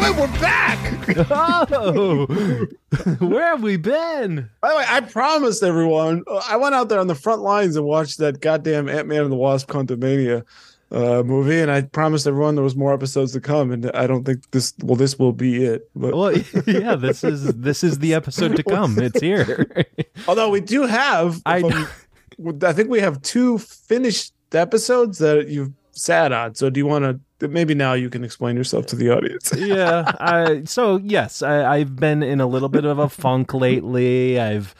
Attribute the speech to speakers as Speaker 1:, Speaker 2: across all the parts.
Speaker 1: Way, we're back.
Speaker 2: oh, where have we been?
Speaker 1: By the way, I promised everyone. I went out there on the front lines and watched that goddamn Ant Man and the Wasp Quantumania uh, movie, and I promised everyone there was more episodes to come. And I don't think this. Well, this will be it. But
Speaker 2: Well, yeah, this is this is the episode to come. It's here.
Speaker 1: although we do have,
Speaker 2: I-
Speaker 1: I, I think we have two finished episodes that you've sat on. So do you want to? Maybe now you can explain yourself to the audience.
Speaker 2: yeah. I, so yes, I, I've been in a little bit of a funk lately. I've,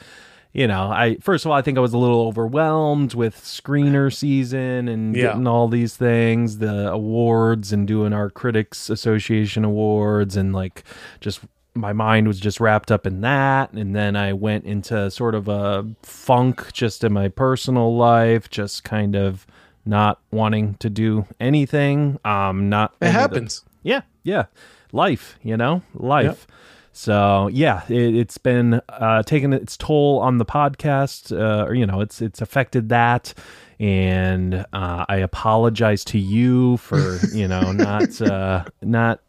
Speaker 2: you know, I first of all, I think I was a little overwhelmed with screener season and
Speaker 1: Yeah.
Speaker 2: getting all these things, the awards, and doing our Critics Association awards, and like just my mind was just wrapped up in that. And then I went into sort of a funk just in my personal life, just kind of not wanting to do anything. Um, not
Speaker 1: It
Speaker 2: of the-
Speaker 1: happens.
Speaker 2: yeah, yeah. Life, you know, life. So yeah, it, it's been uh, taking its toll on the podcast, uh, or you know, it's it's affected that, and uh, I apologize to you for you know not uh, not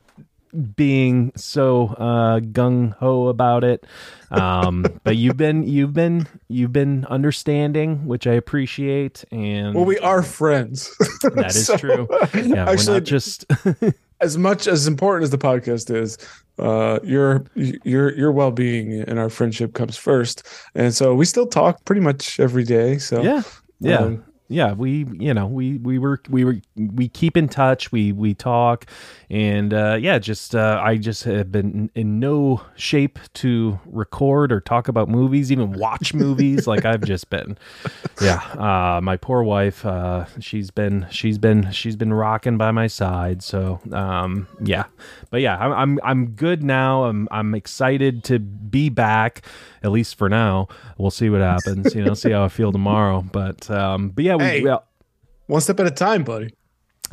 Speaker 2: being so uh, gung ho about it. Um, but you've been you've been you've been understanding, which I appreciate, and
Speaker 1: Well, we are friends.
Speaker 2: that is
Speaker 1: So,
Speaker 2: true. Yeah, we're
Speaker 1: actually,
Speaker 2: not just
Speaker 1: as much as important as the podcast is, uh, your your your well being and our friendship comes first, and so we still talk pretty much every day. So
Speaker 2: yeah yeah
Speaker 1: Um,
Speaker 2: yeah we you know we we were we were we keep in touch we we talk and uh yeah just uh i just have been in no shape to record or talk about movies even watch movies like i've just been. Yeah uh my poor wife uh she's been she's been she's been rocking by my side so um yeah. But yeah i'm i'm, I'm good now. I'm i'm excited to be back at least for now. We'll see what happens you know see how i feel tomorrow. But um but yeah we,
Speaker 1: Hey. one step at a time, buddy.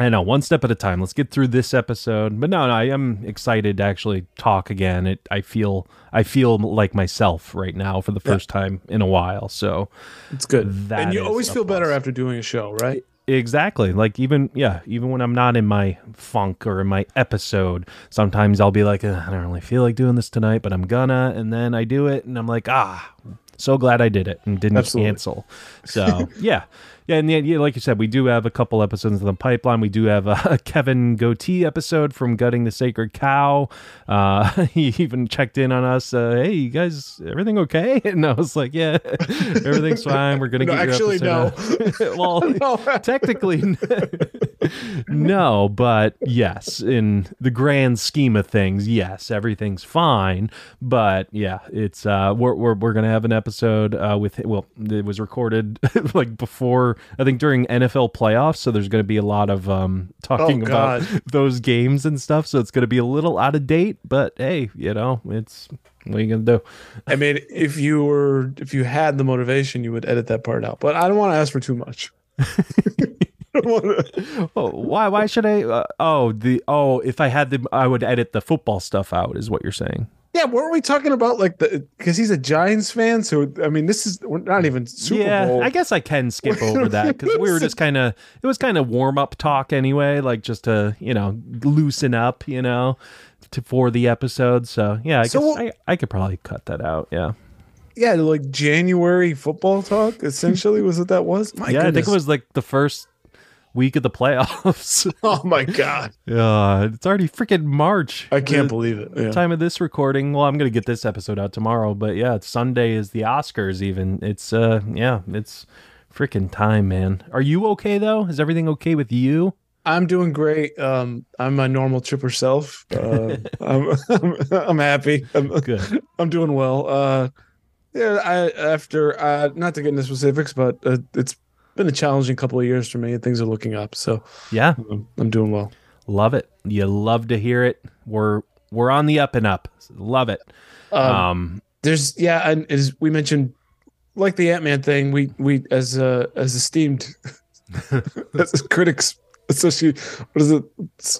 Speaker 2: I know, one step at a time. Let's get through this episode. But no, no, I am excited to actually talk again. It, I feel, I feel like myself right now for the first time in a while. So
Speaker 1: It's good,
Speaker 2: That
Speaker 1: and you always feel better after doing a show, right?
Speaker 2: exactly, like even yeah, even when I'm not in my funk or in my episode, sometimes I'll be like, I don't really feel like doing this tonight, but I'm gonna, and then I do it, and I'm like, ah, so glad I did it and didn't
Speaker 1: Absolutely.
Speaker 2: cancel. So yeah. Yeah, and yeah, yeah, like you said, we do have a couple episodes in the pipeline. We do have a, a Kevin Goatee episode from Gutting the Sacred Cow. Uh, he even checked in on us. Uh, hey, you guys, everything okay? And I was like, yeah, everything's fine. We're gonna
Speaker 1: No,
Speaker 2: get your
Speaker 1: actually,
Speaker 2: episode out." well,
Speaker 1: No.
Speaker 2: technically, no, but yes, in the grand scheme of things, yes, everything's fine. But yeah, it's uh, we're we're, we're gonna have an episode uh, with well, it was recorded like before I think during NFL playoffs, so there's gonna be a lot of um talking
Speaker 1: Oh,
Speaker 2: about those games and stuff. So it's gonna be a little out of date, but hey, you know, it's what are you gonna do?
Speaker 1: I mean, if you were, if you had the motivation, you would edit that part out. But I don't want to ask for too much. Don't wanna-
Speaker 2: Oh, why? Why should I? Uh, oh, the oh, if I had the, I would edit the football stuff out. Is what you're saying?
Speaker 1: yeah, weren't we talking about like the? Because he's a Giants fan, so I mean, this is we're not even Super
Speaker 2: yeah,
Speaker 1: Bowl.
Speaker 2: I guess I can skip over that because we were just kind of it was kind of warm up talk anyway, like just to you know loosen up, you know, to for the episode. So yeah, I
Speaker 1: So-
Speaker 2: guess I, I could probably cut that out. Yeah,
Speaker 1: yeah, like January football talk. Essentially, was what that was. My
Speaker 2: yeah, I think it was like the first week of the playoffs.
Speaker 1: Oh my god,
Speaker 2: yeah, it's already freaking March.
Speaker 1: I can't
Speaker 2: The
Speaker 1: believe it. Yeah.
Speaker 2: Time of this recording. Well, I'm gonna get this episode out tomorrow, but yeah, it's Sunday is the Oscars. Even it's uh yeah, it's freaking time, man. Are you okay though? Is everything okay with you?
Speaker 1: I'm doing great. Um, I'm my normal chipper self. Uh, I'm, I'm I'm happy. I'm,
Speaker 2: Good.
Speaker 1: I'm doing well. Uh, yeah, I after uh, not to get into specifics, but uh, it's been a challenging couple of years for me, and things are looking up. So
Speaker 2: Yeah.
Speaker 1: um, I'm doing well.
Speaker 2: Love it. You love to hear it. We're we're on the up and up. Love it.
Speaker 1: Um,
Speaker 2: Um,
Speaker 1: there's yeah, and as we mentioned, like the Ant Man thing, we we as uh, as esteemed as critics associate, what is it?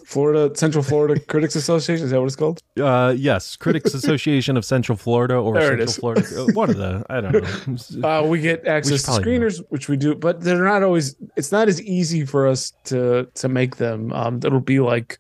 Speaker 1: Florida Central Florida Critics Association is that what it's called?
Speaker 2: uh, yes, Critics Association of Central Florida or
Speaker 1: There
Speaker 2: Central. Florida. One of the I don't know.
Speaker 1: Uh, we get access to
Speaker 2: probably know.
Speaker 1: screeners, which we do, but they're not always. It's not as easy for us to to make them. Um, it'll be like,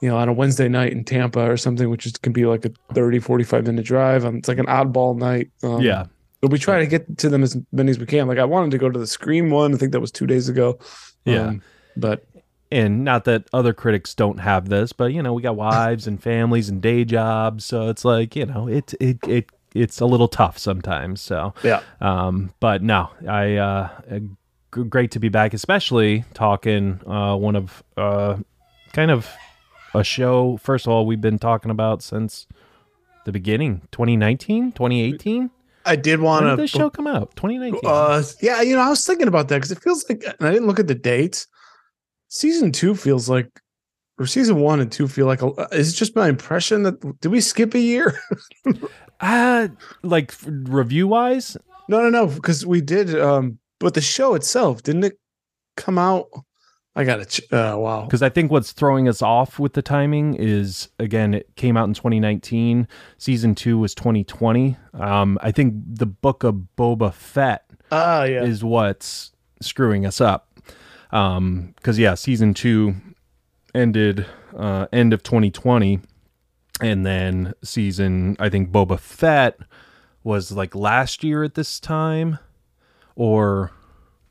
Speaker 1: you know, on a Wednesday night in Tampa or something, which is can be like a 30, 45 minute drive. Um, it's like an oddball night. Um,
Speaker 2: yeah.
Speaker 1: but we try to get to them as many as we can. Like I wanted to go to the Scream one. I think that was two days ago.
Speaker 2: Yeah.
Speaker 1: Um, but
Speaker 2: and not that other critics don't have this, but you know, we got wives and families and day jobs, so it's like you know, it it it it's a little tough sometimes. So
Speaker 1: yeah,
Speaker 2: Um, but no, I uh, uh, great to be back, especially talking uh, one of uh, kind of a show. First of all, we've been talking about since the beginning, 2019, 2018.
Speaker 1: I did want to.
Speaker 2: this show come out? 2019.
Speaker 1: Uh, yeah, you know, I was thinking about that because it feels like, and I didn't look at the dates. Season two feels like, or season one and two feel like. A, is it just my impression that did we skip a year?
Speaker 2: uh, like review wise,
Speaker 1: no, no, no, because we did. Um, but the show itself didn't it come out? I got. Ch- uh, wow.
Speaker 2: because I think what's throwing us off with the timing is again, it came out in 2019. Season two was 2020. Um, I think the book of Boba Fett
Speaker 1: Ah, yeah.
Speaker 2: is what's screwing us up. Um, because yeah, season two ended uh end of 2020, and then season I think Boba Fett was like last year at this time, or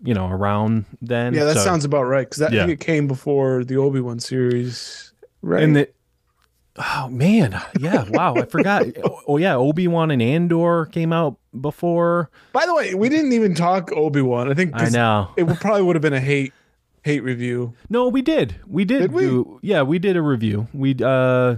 Speaker 2: you know around then.
Speaker 1: yeah, that
Speaker 2: So-
Speaker 1: sounds about right because that I
Speaker 2: Yeah.
Speaker 1: think it came before the Obi Wan series, right?
Speaker 2: And the oh man, yeah, wow, I forgot. oh yeah, Obi Wan and Andor came out before.
Speaker 1: By the way, we didn't even talk Obi Wan. I think
Speaker 2: I know.
Speaker 1: it would, probably would have been a hate hate review.
Speaker 2: No, we did. We did,
Speaker 1: Did we?
Speaker 2: do yeah, we did a review. We uh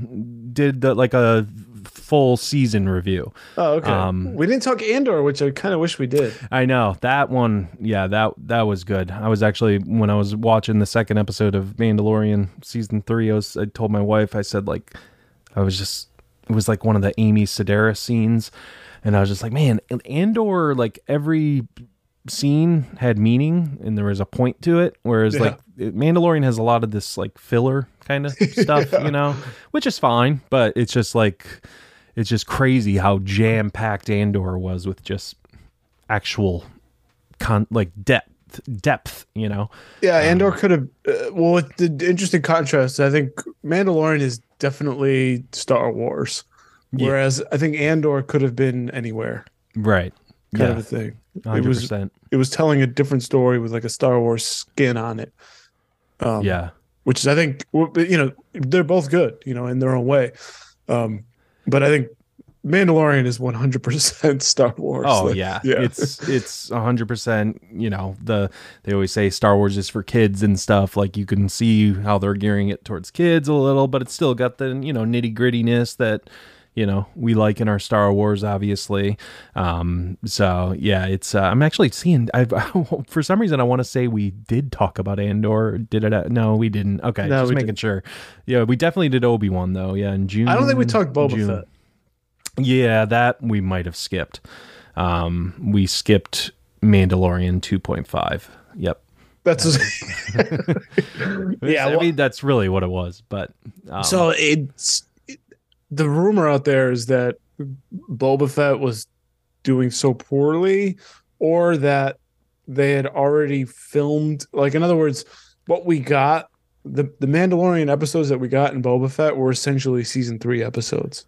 Speaker 2: did the, like a full season review.
Speaker 1: Oh, okay.
Speaker 2: Um,
Speaker 1: we didn't talk Andor, which I kind of wish we did.
Speaker 2: I know. That one, yeah, that that was good. I was actually when I was watching the second episode of Mandalorian season 3, I was I told my wife I said like I was just it was like one of the Amy Sedaris scenes and I was just like, man, Andor like every scene had meaning and there was a point to it whereas
Speaker 1: Yeah.
Speaker 2: like Mandalorian has a lot of this like filler kind of stuff, you know, which is fine, but it's just like it's just crazy how jam-packed Andor was with just actual con like depth depth, you know.
Speaker 1: Yeah, Andor could have. Uh, well, with the interesting contrast, I think Mandalorian is definitely Star Wars,
Speaker 2: Yeah.
Speaker 1: whereas I think Andor could have been anywhere,
Speaker 2: Right.
Speaker 1: kind
Speaker 2: yeah.
Speaker 1: of a thing. It
Speaker 2: Hundred
Speaker 1: was it was telling a different story with like a Star Wars skin on it. Um,
Speaker 2: Yeah.
Speaker 1: which is I think you know they're both good, you know, in their own way. Um, but I think Mandalorian is one hundred percent Star Wars.
Speaker 2: Oh
Speaker 1: Like,
Speaker 2: yeah.
Speaker 1: yeah.
Speaker 2: It's it's hundred percent. You know the they always say Star Wars is for kids and stuff. Like you can see how they're gearing it towards kids a little, but it's still got the you know nitty grittiness that you know we like in our Star Wars, obviously. Um. So yeah, it's. Uh, I'm actually seeing. I for some reason I want to say we did talk about Andor. Did it? uh, No, we didn't. Okay,
Speaker 1: No,
Speaker 2: just making
Speaker 1: didn't.
Speaker 2: sure. Yeah, we definitely did Obi Wan though. Yeah, in June.
Speaker 1: I don't think we talked Boba
Speaker 2: June.
Speaker 1: Fett.
Speaker 2: Yeah, that we might have skipped. Um, we skipped Mandalorian 2.5. Yep.
Speaker 1: That's yeah.
Speaker 2: I
Speaker 1: well-
Speaker 2: mean that's really what it was. But um,
Speaker 1: so it's it, the rumor out there is that Boba Fett was doing so poorly, or that they had already filmed. Like in other words, what we got the the Mandalorian episodes that we got in Boba Fett were essentially season three episodes,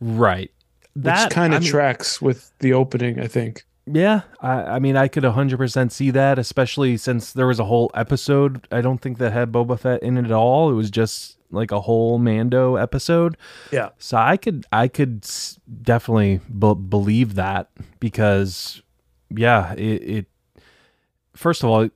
Speaker 2: right, that
Speaker 1: which kind
Speaker 2: I
Speaker 1: of
Speaker 2: mean,
Speaker 1: tracks with the opening. I think.
Speaker 2: Yeah, I, I mean, I could 100% see that, especially since there was a whole episode. I don't think that had Boba Fett in it at all. It was just like a whole Mando episode.
Speaker 1: Yeah.
Speaker 2: So I could, I could definitely b- believe that because, yeah, it, it. First of all,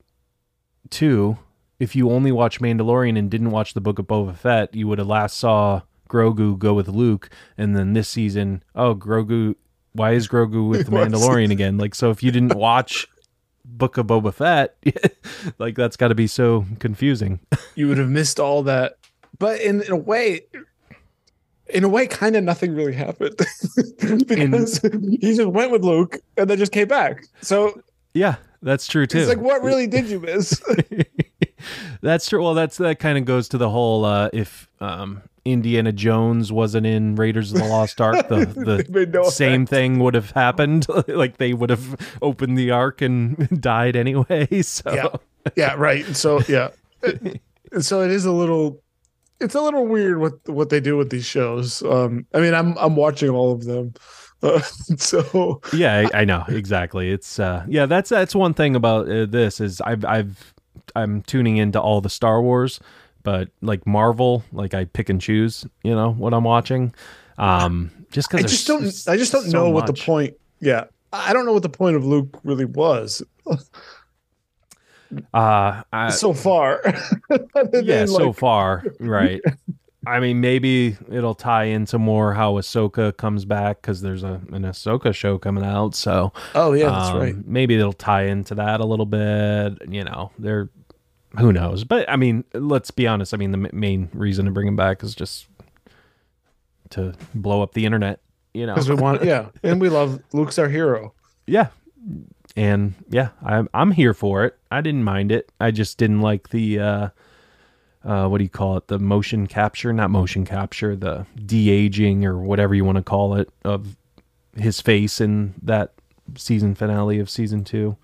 Speaker 2: two, if you only watch Mandalorian and didn't watch the Book of Boba Fett, you would have last saw Grogu go with Luke, and then this season, oh Grogu, why is Grogu with the Mandalorian again? Like, so if you didn't watch Book of Boba Fett, like that's got to be so confusing.
Speaker 1: you would have missed all that. But in, in a way, in a way, kind of nothing really happened because he just went with Luke and then just came back. So
Speaker 2: yeah, that's true too.
Speaker 1: It's like, what really did you miss?
Speaker 2: that's true. Well, that's that kind of goes to the whole uh, if um, Indiana Jones wasn't in Raiders of the Lost Ark, the, the no same thing would have happened. like they would have opened the ark and died anyway. So
Speaker 1: yeah, yeah, right. So yeah, so it is a little, it's a little weird what what they do with these shows. Um, I mean, I'm I'm watching all of them. Uh, so
Speaker 2: yeah, I, I, know exactly. It's uh, yeah, that's that's one thing about uh, this is I've I've I'm tuning into all the Star Wars but like Marvel, like I pick and choose, you know, what I'm watching. Um, just because
Speaker 1: I just don't, I just don't so know what the point. Yeah, I don't know what the point of Luke really was.
Speaker 2: uh, I,
Speaker 1: so far,
Speaker 2: yeah, like... so far, right. I mean, maybe it'll tie into more how Ahsoka comes back because there's a an Ahsoka show coming out. So,
Speaker 1: oh yeah, that's um, right.
Speaker 2: Maybe it'll tie into that a little bit. You know, they're who knows? But I mean, let's be honest. I mean, the main reason to bring him back is just to blow up the internet. You know,
Speaker 1: because we want, yeah, and we love Luke's our hero.
Speaker 2: Yeah, and yeah, I'm I'm here for it. I didn't mind it. I just didn't like the uh, uh, what do you call it? The motion capture, not motion capture, the de aging or whatever you want to call it of his face in that season finale of season two.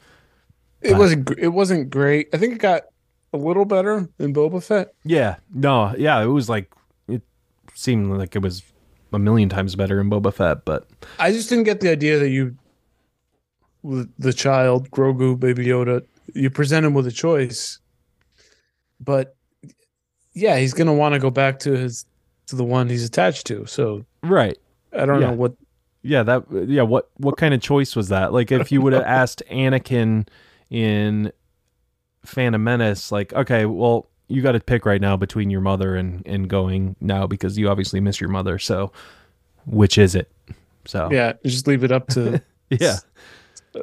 Speaker 1: It but, wasn't. It wasn't great. I think it got a little better than Boba Fett.
Speaker 2: Yeah, no, yeah, it was like it seemed like it was a million times better in Boba Fett, but
Speaker 1: I just didn't get the idea that you, the child Grogu, Baby Yoda, you present him with a choice, but yeah, he's gonna want to go back to his to the one he's attached to. So
Speaker 2: right,
Speaker 1: I don't
Speaker 2: yeah.
Speaker 1: know what.
Speaker 2: Yeah, that yeah. What what kind of choice was that? Like, if you would have asked Anakin in Phantom Menace, like, okay, well, you got to pick right now between your mother and and going now because you obviously miss your mother. So, which is it? So
Speaker 1: yeah, just leave it up to
Speaker 2: yeah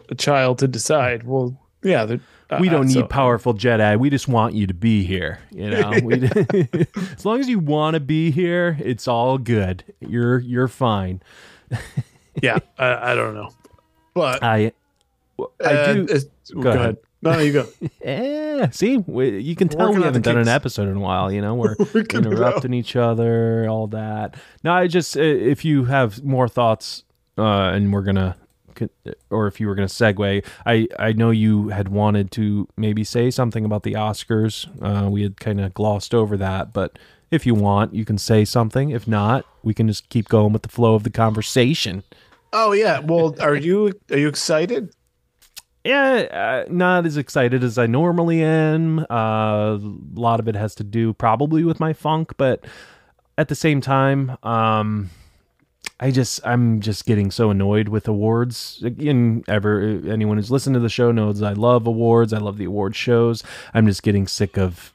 Speaker 1: a child to decide. Well, yeah,
Speaker 2: uh, we don't need so. powerful Jedi. We just want you to be here. You know, we, as long as you want to be here, it's all good. You're you're fine.
Speaker 1: yeah, I, I don't know, but
Speaker 2: I I uh, do.
Speaker 1: Go, go ahead. ahead. No, you go.
Speaker 2: yeah. See, we, you can tell we haven't done an episode in a while. You know, we're interrupting each other, all that. No, I just uh, if you have more thoughts, uh, and we're gonna, or if you were gonna segue, I I know you had wanted to maybe say something about the Oscars. Uh, we had kind of glossed over that, but if you want, you can say something. If not, we can just keep going with the flow of the conversation.
Speaker 1: Oh yeah. Well, are you are you excited?
Speaker 2: Yeah, uh, not as excited as I normally am. Uh, a lot of it has to do probably with my funk, but at the same time, um, I just I'm just getting so annoyed with awards. Again, ever anyone who's listened to the show knows I love awards. I love the award shows. I'm just getting sick of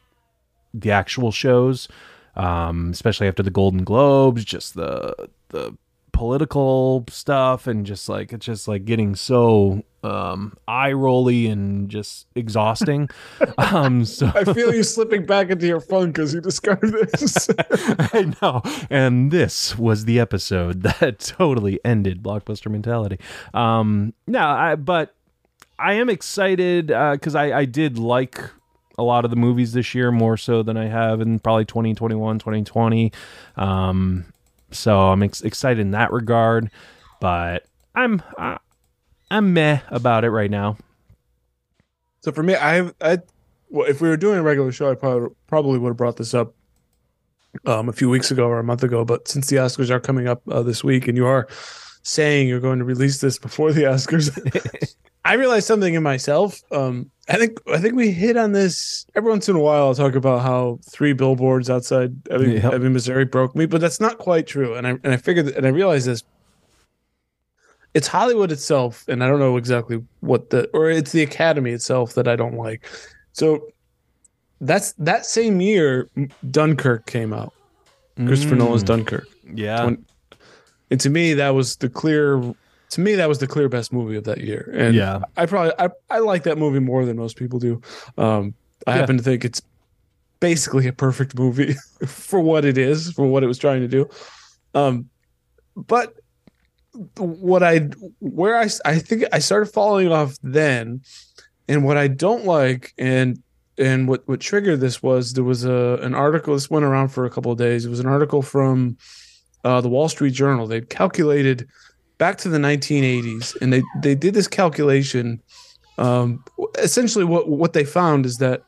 Speaker 2: the actual shows, um, especially after the Golden Globes. Just the the political stuff and just like it's just like getting so um eye rolly and just exhausting. Um so
Speaker 1: i feel you slipping back into your phone because you describe this.
Speaker 2: I know. And this was the episode that totally ended blockbuster mentality. Um no i but i am excited uh because i i did like a lot of the movies this year more so than i have in probably 2021 2020 um so I'm ex- excited in that regard, but I'm uh, I'm meh about it right now.
Speaker 1: So for me, I I well, if we were doing a regular show, I probably probably would have brought this up um, a few weeks ago or a month ago. But since the Oscars are coming up uh, this week, and you are saying you're going to release this before the Oscars, I realized something in myself. Um, I think I think we hit on this every once in a while. I'll talk about how three billboards outside Ebbing, yep. Ebbing, Missouri broke me, but that's not quite true. And I and I figured and I realized this. It's Hollywood itself, and I don't know exactly what the or it's the Academy itself that I don't like. So that's that same year Dunkirk came out. Christopher mm. Nolan's Dunkirk.
Speaker 2: Yeah.
Speaker 1: When- And to me, that was the clear. To me, that was the clear best movie of that year. And
Speaker 2: Yeah.
Speaker 1: I probably I, I like that movie more than most people do. Um, I
Speaker 2: Yeah.
Speaker 1: happen to think it's basically a perfect movie for what it is, for what it was trying to do. Um, but what I where I I think I started falling off then, and what I don't like and and what what triggered this was there was a an article this went around for a couple of days. It was an article from uh, the Wall Street Journal. They calculated back to the 1980s, and they they did this calculation. Um, essentially, what what they found is that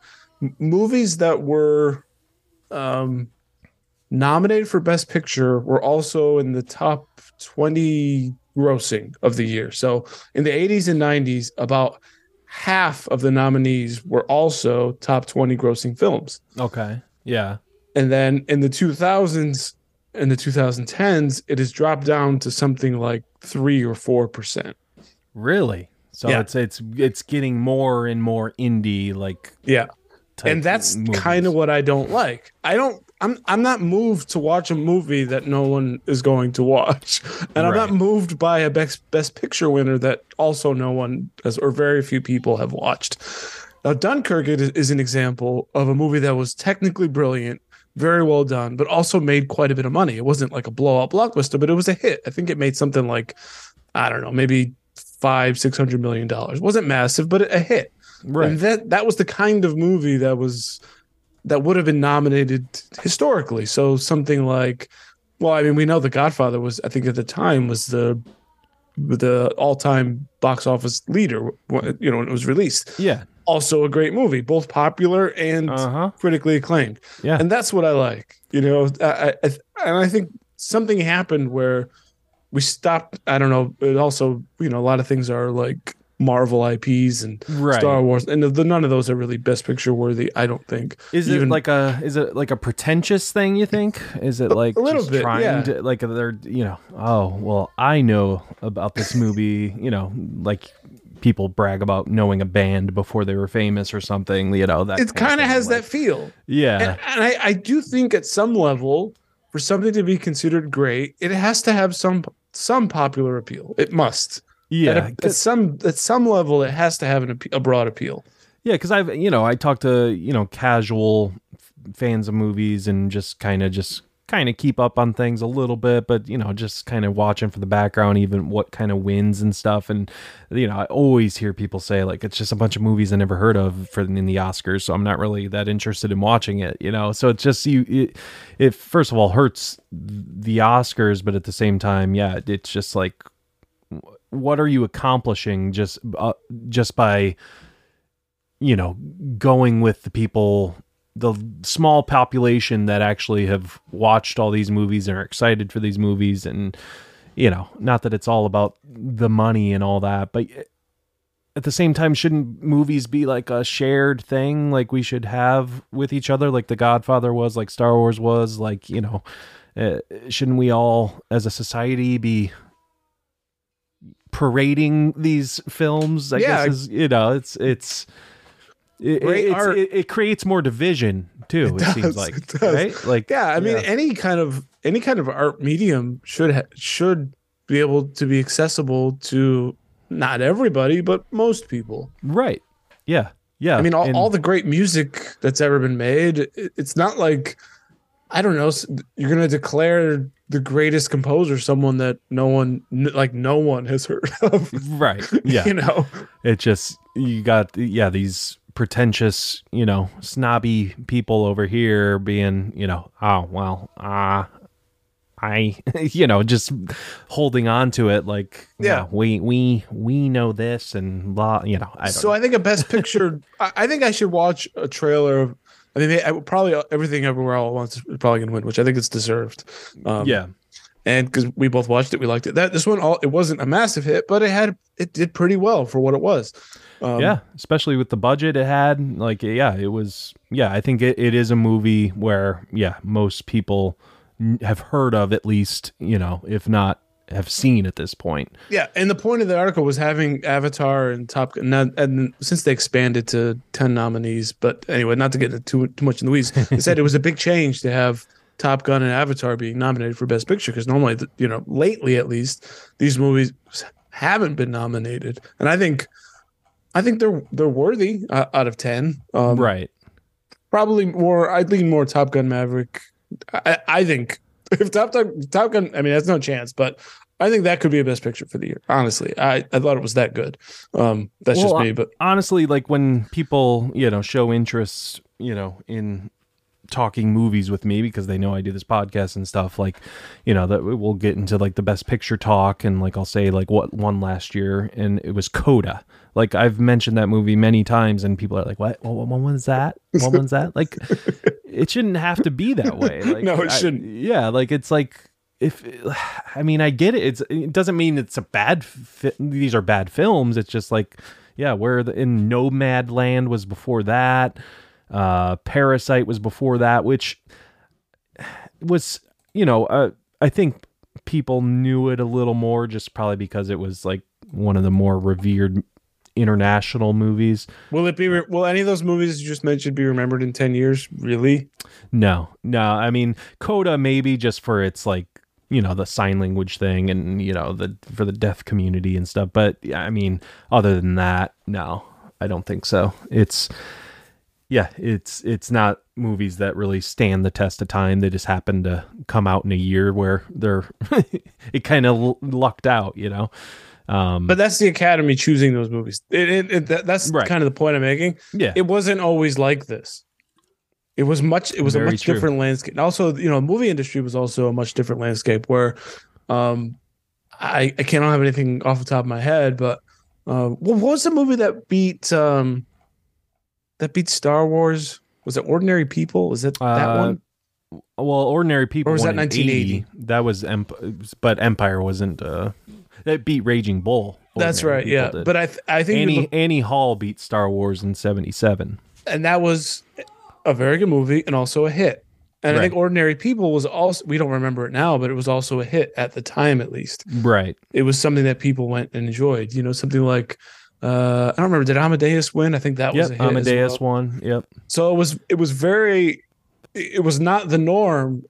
Speaker 1: movies that were um, nominated for Best Picture were also in the top 20 grossing of the year. So in the 80s and 90s, about half of the nominees were also top 20 grossing films.
Speaker 2: Okay. Yeah.
Speaker 1: And then in the 2000s and the 2010s, it has dropped down to something like three or four percent.
Speaker 2: Really? So
Speaker 1: Yeah.
Speaker 2: it's it's it's getting more and more indie like
Speaker 1: Yeah. and that's kind of what I don't like. I don't. I'm. I'm not moved to watch a movie that no one is going to watch, and I'm not moved by a best best picture winner that also no one has or very few people have watched. Now, Dunkirk is, is an example of a movie that was technically brilliant, very well done, but also made quite a bit of money. It wasn't like a blowout blockbuster, but it was a hit. I think it made something like, I don't know, maybe five, six hundred million dollars. wasn't massive, but a hit.
Speaker 2: right.
Speaker 1: And that that was the kind of movie that was that would have been nominated historically. So something like, well, I mean, we know The Godfather was, I think at the time was the the all time box office leader. You know, when it was released.
Speaker 2: yeah.
Speaker 1: Also a great movie, both popular and
Speaker 2: Uh-huh.
Speaker 1: critically acclaimed.
Speaker 2: Yeah.
Speaker 1: and that's what I like. You know, I, I, I and I think something happened where we stopped. I don't know. It also, you know, a lot of things are like Marvel IPs and
Speaker 2: Right.
Speaker 1: Star Wars, and the, none of those are really Best Picture worthy. I don't think.
Speaker 2: Is it like a is it like a pretentious thing you think? Is it like
Speaker 1: a little
Speaker 2: just
Speaker 1: bit,
Speaker 2: trying
Speaker 1: yeah.
Speaker 2: to like they're you know, oh well I know about this movie, you know, like people brag about knowing a band before they were famous or something, you know, that
Speaker 1: it kind of has
Speaker 2: like-
Speaker 1: that feel,
Speaker 2: Yeah.
Speaker 1: and, and I, I do think at some level, for something to be considered great, it has to have some some popular appeal. It must.
Speaker 2: yeah.
Speaker 1: At, a- at some at some level, it has to have an, a broad appeal.
Speaker 2: Yeah, because I've you know I talk to you know casual fans of movies and just kind of just kind of keep up on things a little bit, but you know just kind of watching for the background, even what kind of wins and stuff. And you know I always hear people say like it's just a bunch of movies I never heard of for in the Oscars, so I'm not really that interested in watching it. You know, so it's just you it, it first of all hurts the Oscars, but at the same time, yeah, it's just like what are you accomplishing just uh, just by you know going with the people the small population that actually have watched all these movies and are excited for these movies and you know not that it's all about the money and all that but at the same time shouldn't movies be like a shared thing like we should have with each other like the godfather was like star wars was like you know uh, shouldn't we all as a society be parading these films i
Speaker 1: Yeah.
Speaker 2: guess is you know it's it's it,
Speaker 1: Great
Speaker 2: it's-
Speaker 1: art.
Speaker 2: it, it creates more division too it,
Speaker 1: does,
Speaker 2: seems like
Speaker 1: it
Speaker 2: right like
Speaker 1: Yeah, I mean, any kind of any kind of art medium should ha- should be able to be accessible to not everybody, but most people.
Speaker 2: right yeah yeah
Speaker 1: I mean, all,
Speaker 2: and-
Speaker 1: all the great music that's ever been made. it- it's not like I don't know. You're gonna declare the greatest composer someone that no one like no one has heard of.
Speaker 2: right yeah
Speaker 1: you know.
Speaker 2: it just you got yeah these pretentious you know snobby people over here being you know oh well uh i you know just holding on to it like
Speaker 1: Yeah.
Speaker 2: "No, we we we know this and blah you know i don't
Speaker 1: so
Speaker 2: know.
Speaker 1: I think a best picture. I, think I should watch a trailer of. I mean, I probably everything everywhere all at once is probably gonna win, which I think it's deserved. Um,
Speaker 2: yeah
Speaker 1: and because we both watched it, we liked it. That this one, all it wasn't a massive hit, but it had it did pretty well for what it was. Um,
Speaker 2: yeah especially with the budget it had like yeah it was yeah i think it, it is a movie where yeah most people have heard of at least you know if not have seen at this point.
Speaker 1: Yeah, and the point of the article was having Avatar and Top Gun, and, and since they expanded to ten nominees, but anyway, not to get too too much in the weeds, they said it was a big change to have Top Gun and Avatar being nominated for Best Picture because normally, you know, lately at least, these movies haven't been nominated, and I think, I think they're they're worthy uh, out of ten. Um,
Speaker 2: right.
Speaker 1: Probably more. I'd lean more Top Gun Maverick. I, I think if Top, Top Top Gun, I mean, that's no chance, but I think that could be a best picture for the year. Honestly, I, I thought it was that good. Um, that's
Speaker 2: Well,
Speaker 1: just me, but
Speaker 2: honestly, like when people, you know, show interest, you know, in talking movies with me because they know I do this podcast and stuff, like, you know, that we'll get into like the best picture talk and like I'll say like what won last year and it was Coda. Like I've mentioned that movie many times and people are like, "What? What, what one's that? What one's that?" Like it shouldn't have to be that way. Like,
Speaker 1: No, it
Speaker 2: I-
Speaker 1: shouldn't.
Speaker 2: yeah, like it's like if I mean I get it. It's it doesn't mean it's a bad. Fi- these are bad films. It's just like yeah, where the, in Nomadland was before that. Uh, Parasite was before that, which was you know uh, I think people knew it a little more just probably because it was like one of the more revered international movies.
Speaker 1: will it be? Re- will any of those movies you just mentioned be remembered in ten years? Really?
Speaker 2: No, no. I mean, Coda maybe just for its like you know the sign language thing and you know the for the deaf community and stuff. But yeah, I mean, other than that, no, I don't think so. It's yeah, it's it's not movies that really stand the test of time. They just happen to come out in a year where they're it kind of lucked out, you know. Um,
Speaker 1: But that's the Academy choosing those movies. It, it, it that, that's
Speaker 2: Right.
Speaker 1: kind of the point I'm making.
Speaker 2: yeah,
Speaker 1: It wasn't always like this. It was much. It was a much
Speaker 2: true.
Speaker 1: different landscape. And also, you know, the movie industry was also a much different landscape where, um, I I can't have anything off the top of my head, but uh, what was the movie that beat um, that beat Star Wars? Was it Ordinary People? Was it that
Speaker 2: Uh,
Speaker 1: one?
Speaker 2: Well, ordinary people.
Speaker 1: Or was that 1980?
Speaker 2: That was but Empire wasn't. uh That beat Raging Bull.
Speaker 1: That's right.
Speaker 2: People
Speaker 1: Yeah,
Speaker 2: did.
Speaker 1: but I th- I think
Speaker 2: Annie
Speaker 1: look-
Speaker 2: Annie Hall beat Star Wars in '77.
Speaker 1: and that was a very good movie and also a hit. And I think Ordinary People was also we don't remember it now, but it was also a hit at the time at least.
Speaker 2: Right.
Speaker 1: It was something that people went and enjoyed. You know, something like uh I don't remember did Amadeus win? I think that was a
Speaker 2: Yep.
Speaker 1: hit. as
Speaker 2: Amadeus
Speaker 1: well.
Speaker 2: one. Yep.
Speaker 1: So it was it was very it was not the norm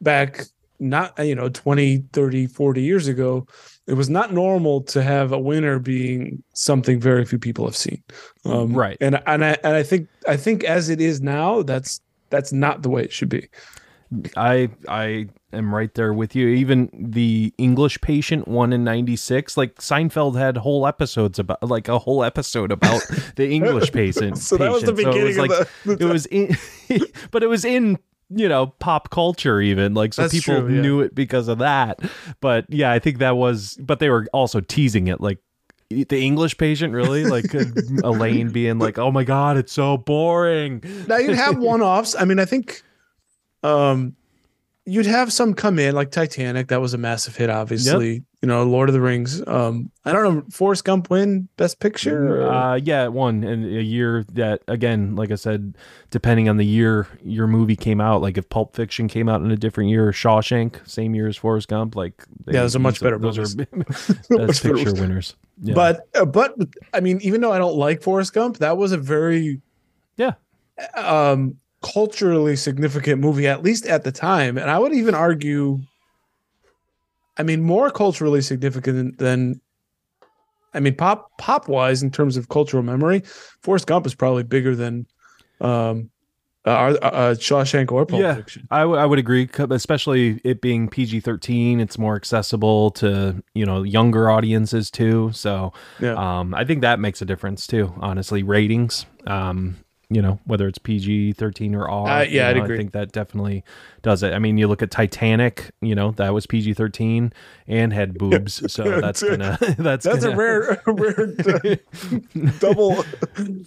Speaker 1: back not you know 20 30 40 years ago it was not normal to have a winner being something very few people have seen um,
Speaker 2: Right.
Speaker 1: and and I and I think I think as it is now that's that's not the way it should be
Speaker 2: I I am right there with you. Even the English Patient one in '96, like Seinfeld had whole episodes about, like a whole episode about the English patient.
Speaker 1: So that was the beginning
Speaker 2: it was
Speaker 1: of
Speaker 2: like,
Speaker 1: the-
Speaker 2: it was in, but it was in you know pop culture even like so
Speaker 1: That's
Speaker 2: people
Speaker 1: true, yeah.
Speaker 2: knew it because of that. But yeah, I think that was. But they were also teasing it like. The English patient, really? Like uh, Elaine being like, "Oh my god, it's so boring."
Speaker 1: now you'd have one-offs i mean i think um you'd have some come in like titanic that was a massive hit obviously you know lord of the rings um i don't know forrest gump win best picture or-
Speaker 2: Uh, yeah, it won in a year that again, like I said, depending on the year your movie came out. Like if Pulp Fiction came out in a different year, or Shawshank, same year as Forrest Gump, like they-
Speaker 1: Yeah, those are much better
Speaker 2: Those are
Speaker 1: Much
Speaker 2: best picture winners. Yeah.
Speaker 1: but uh, but i mean even though i don't like forrest gump that was a very
Speaker 2: yeah,
Speaker 1: um culturally significant movie at least at the time and i would even argue i mean more culturally significant than i mean pop pop wise in terms of cultural memory forrest gump is probably bigger than um uh, uh, uh, Shawshank or Pulp
Speaker 2: Yeah.
Speaker 1: Fiction.
Speaker 2: I, w- I would agree, especially it being PG thirteen. It's more accessible to you know younger audiences too. So
Speaker 1: Yeah.
Speaker 2: um, I think that makes a difference too. Honestly, ratings. Um, you know whether it's PG thirteen or R.
Speaker 1: Uh,
Speaker 2: you
Speaker 1: yeah, I'd agree.
Speaker 2: I think that definitely does it. I mean, you look at Titanic. You know that was PG thirteen and had boobs, so that's gonna that's
Speaker 1: That's
Speaker 2: gonna,
Speaker 1: a rare, a rare double.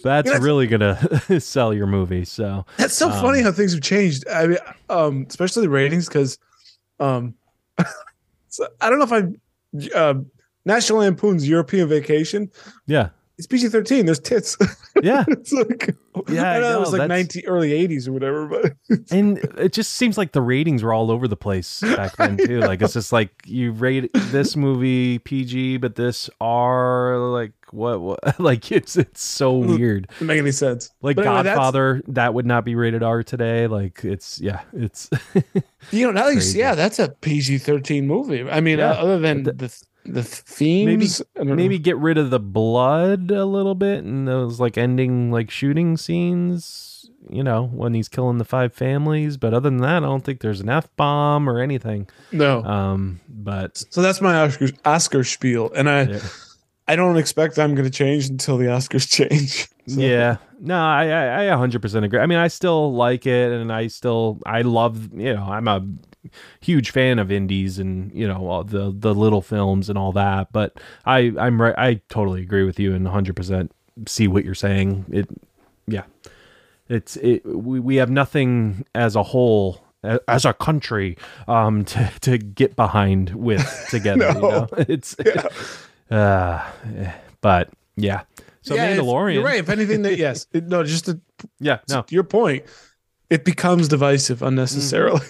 Speaker 2: that's
Speaker 1: You know,
Speaker 2: really gonna sell your movie. So
Speaker 1: That's so
Speaker 2: Um,
Speaker 1: funny how things have changed. I mean, um, especially the ratings because, um, so I don't know if I, uh, National Lampoon's European Vacation.
Speaker 2: yeah,
Speaker 1: it's PG thirteen. There's tits.
Speaker 2: Yeah.
Speaker 1: it's like
Speaker 2: Yeah,
Speaker 1: I know
Speaker 2: no,
Speaker 1: it was like ninety early eighties or whatever, but
Speaker 2: and it just seems like the ratings were all over the place back then too. Like it's just like you rate this movie PG, but this R. Like what? what? Like it's it's so weird.
Speaker 1: doesn't make any sense.
Speaker 2: Like
Speaker 1: But anyway,
Speaker 2: Godfather, that would not be rated R today. Like it's yeah, it's
Speaker 1: You know, now you see, yeah, that's a PG thirteen movie. I mean,
Speaker 2: Yeah.
Speaker 1: uh, other than
Speaker 2: But
Speaker 1: the the themes, I
Speaker 2: maybe get rid of the blood a little bit and those like ending like shooting scenes. You know when he's killing the five families, but other than that, I don't think there's an f bomb or anything.
Speaker 1: no.
Speaker 2: Um, but
Speaker 1: so that's my Oscar Oscar spiel, and I
Speaker 2: Yeah.
Speaker 1: I don't expect I'm going to change until the Oscars change. So-
Speaker 2: Yeah, no, I, I, I 100% agree. I mean, I still like it, and I still, I love, you know, I'm a huge fan of indies and you know all the the little films and all that. But I, I'm right. I totally agree with you and 100% see what you're saying. It, yeah, it's it. We we have nothing as a whole. As a country, um, to, to get behind with together, you know, it's, uh, but yeah. So
Speaker 1: Yeah,
Speaker 2: Mandalorian,
Speaker 1: You're right. If anything, that yes, no, just to,
Speaker 2: yeah, no,
Speaker 1: to your point, it becomes divisive unnecessarily.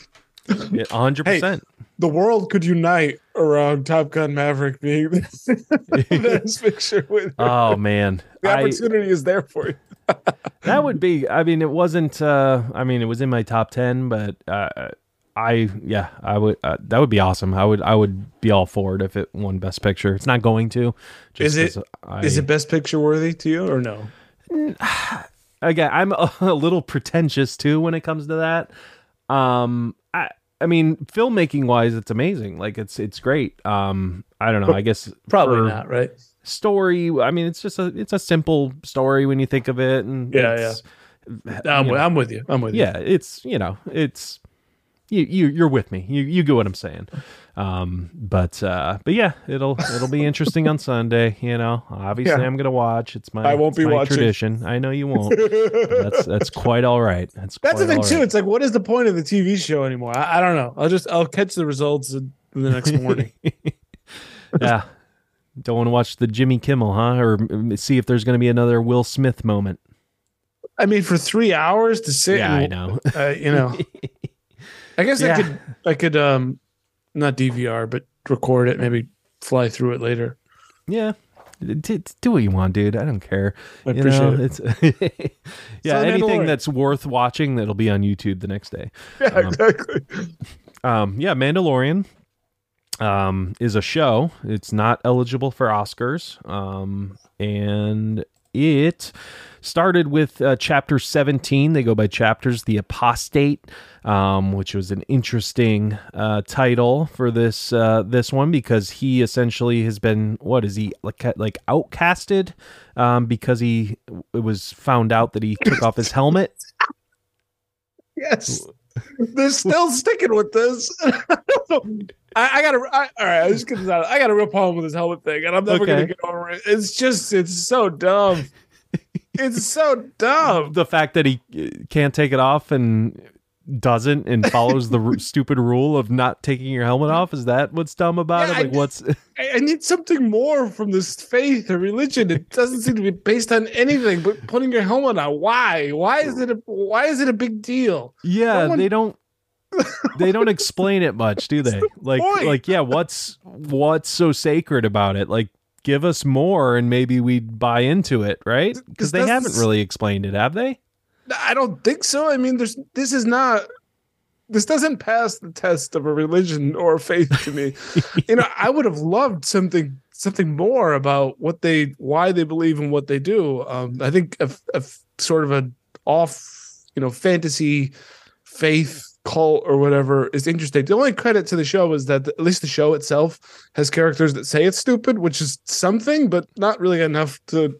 Speaker 2: Yeah, a hundred percent.
Speaker 1: The world could unite around Top Gun Maverick being the best picture winner.
Speaker 2: Oh man,
Speaker 1: the
Speaker 2: I,
Speaker 1: opportunity is there for you.
Speaker 2: that would be. I mean, it wasn't. uh I mean, it was in my top ten, but uh, I yeah, I would. Uh, that would be awesome. I would. I would be all for it if it won Best Picture. It's not going to.
Speaker 1: Is it-
Speaker 2: I,
Speaker 1: Is it best picture worthy to you or no?
Speaker 2: again? I'm a, a little pretentious too when it comes to that. Um, I. I mean, filmmaking wise, it's amazing. Like it's it's great. Um, I don't know. I guess
Speaker 1: Probably not, right?
Speaker 2: story i mean it's just a it's a simple story when you think of it and
Speaker 1: Yeah,
Speaker 2: it's,
Speaker 1: I'm,
Speaker 2: know,
Speaker 1: I'm with you. I'm with you.
Speaker 2: yeah it's you know it's you you you're with me you you get what i'm saying um but uh but yeah it'll it'll be interesting on sunday you know obviously
Speaker 1: Yeah.
Speaker 2: i'm gonna watch it's my
Speaker 1: I won't be watching.
Speaker 2: tradition i know you won't that's that's quite all right that's
Speaker 1: That's the thing
Speaker 2: all
Speaker 1: too. It's like, what is the point of the TV show anymore? I, I don't know. I'll just I'll catch the results in- the next morning.
Speaker 2: yeah don't want to watch the jimmy kimmel huh or mm, see if there's gonna be another will smith moment
Speaker 1: I mean, for three hours to sit,
Speaker 2: yeah i know
Speaker 1: Uh, you know, I guess
Speaker 2: Yeah.
Speaker 1: I could I could um not DVR but record it, maybe fly through it later.
Speaker 2: Yeah. Do what you want, dude. I don't care.
Speaker 1: I
Speaker 2: You
Speaker 1: appreciate
Speaker 2: know,
Speaker 1: it.
Speaker 2: It's yeah,
Speaker 1: So,
Speaker 2: anything that's worth watching that'll be on YouTube the next day.
Speaker 1: Yeah,
Speaker 2: Um,
Speaker 1: exactly.
Speaker 2: Um, yeah, Mandalorian um, is a show. It's not eligible for Oscars, um, and it started with uh, chapter 17. They go by chapters. The Apostate, um, which was an interesting uh, title for this uh, this one because he essentially has been what is he like like outcasted um, because he it was found out that he took off his helmet.
Speaker 1: Yes, they're still sticking with this. I. I, I got a I, all right. I'm just gonna. I got a real problem with this helmet thing, and I'm never gonna get over it. It's just it's so dumb. it's so dumb.
Speaker 2: the fact that he uh, can't take it off and doesn't and follows the r- stupid rule of not taking your helmet off is that what's dumb about
Speaker 1: Yeah,
Speaker 2: it
Speaker 1: I
Speaker 2: like
Speaker 1: just-
Speaker 2: what's
Speaker 1: I, I need something more from this faith or religion. It doesn't seem to be based on anything but putting your helmet on. Why? Why is it a Why is it a big deal?
Speaker 2: yeah
Speaker 1: No one-
Speaker 2: they don't they don't explain it much do they like
Speaker 1: point.
Speaker 2: like yeah what's what's so sacred about it like give us more and maybe we'd buy into it right because they haven't really explained it have they
Speaker 1: I don't think so. I mean, there's this is not. This doesn't pass the test of a religion or a faith to me. you know, I would have loved something something more about what they why they believe in what they do. Um, I think a, a sort of a off, you know, fantasy faith cult or whatever is interesting. The only credit to the show is that at least the show itself has characters that say it's stupid, which is something, but not really enough to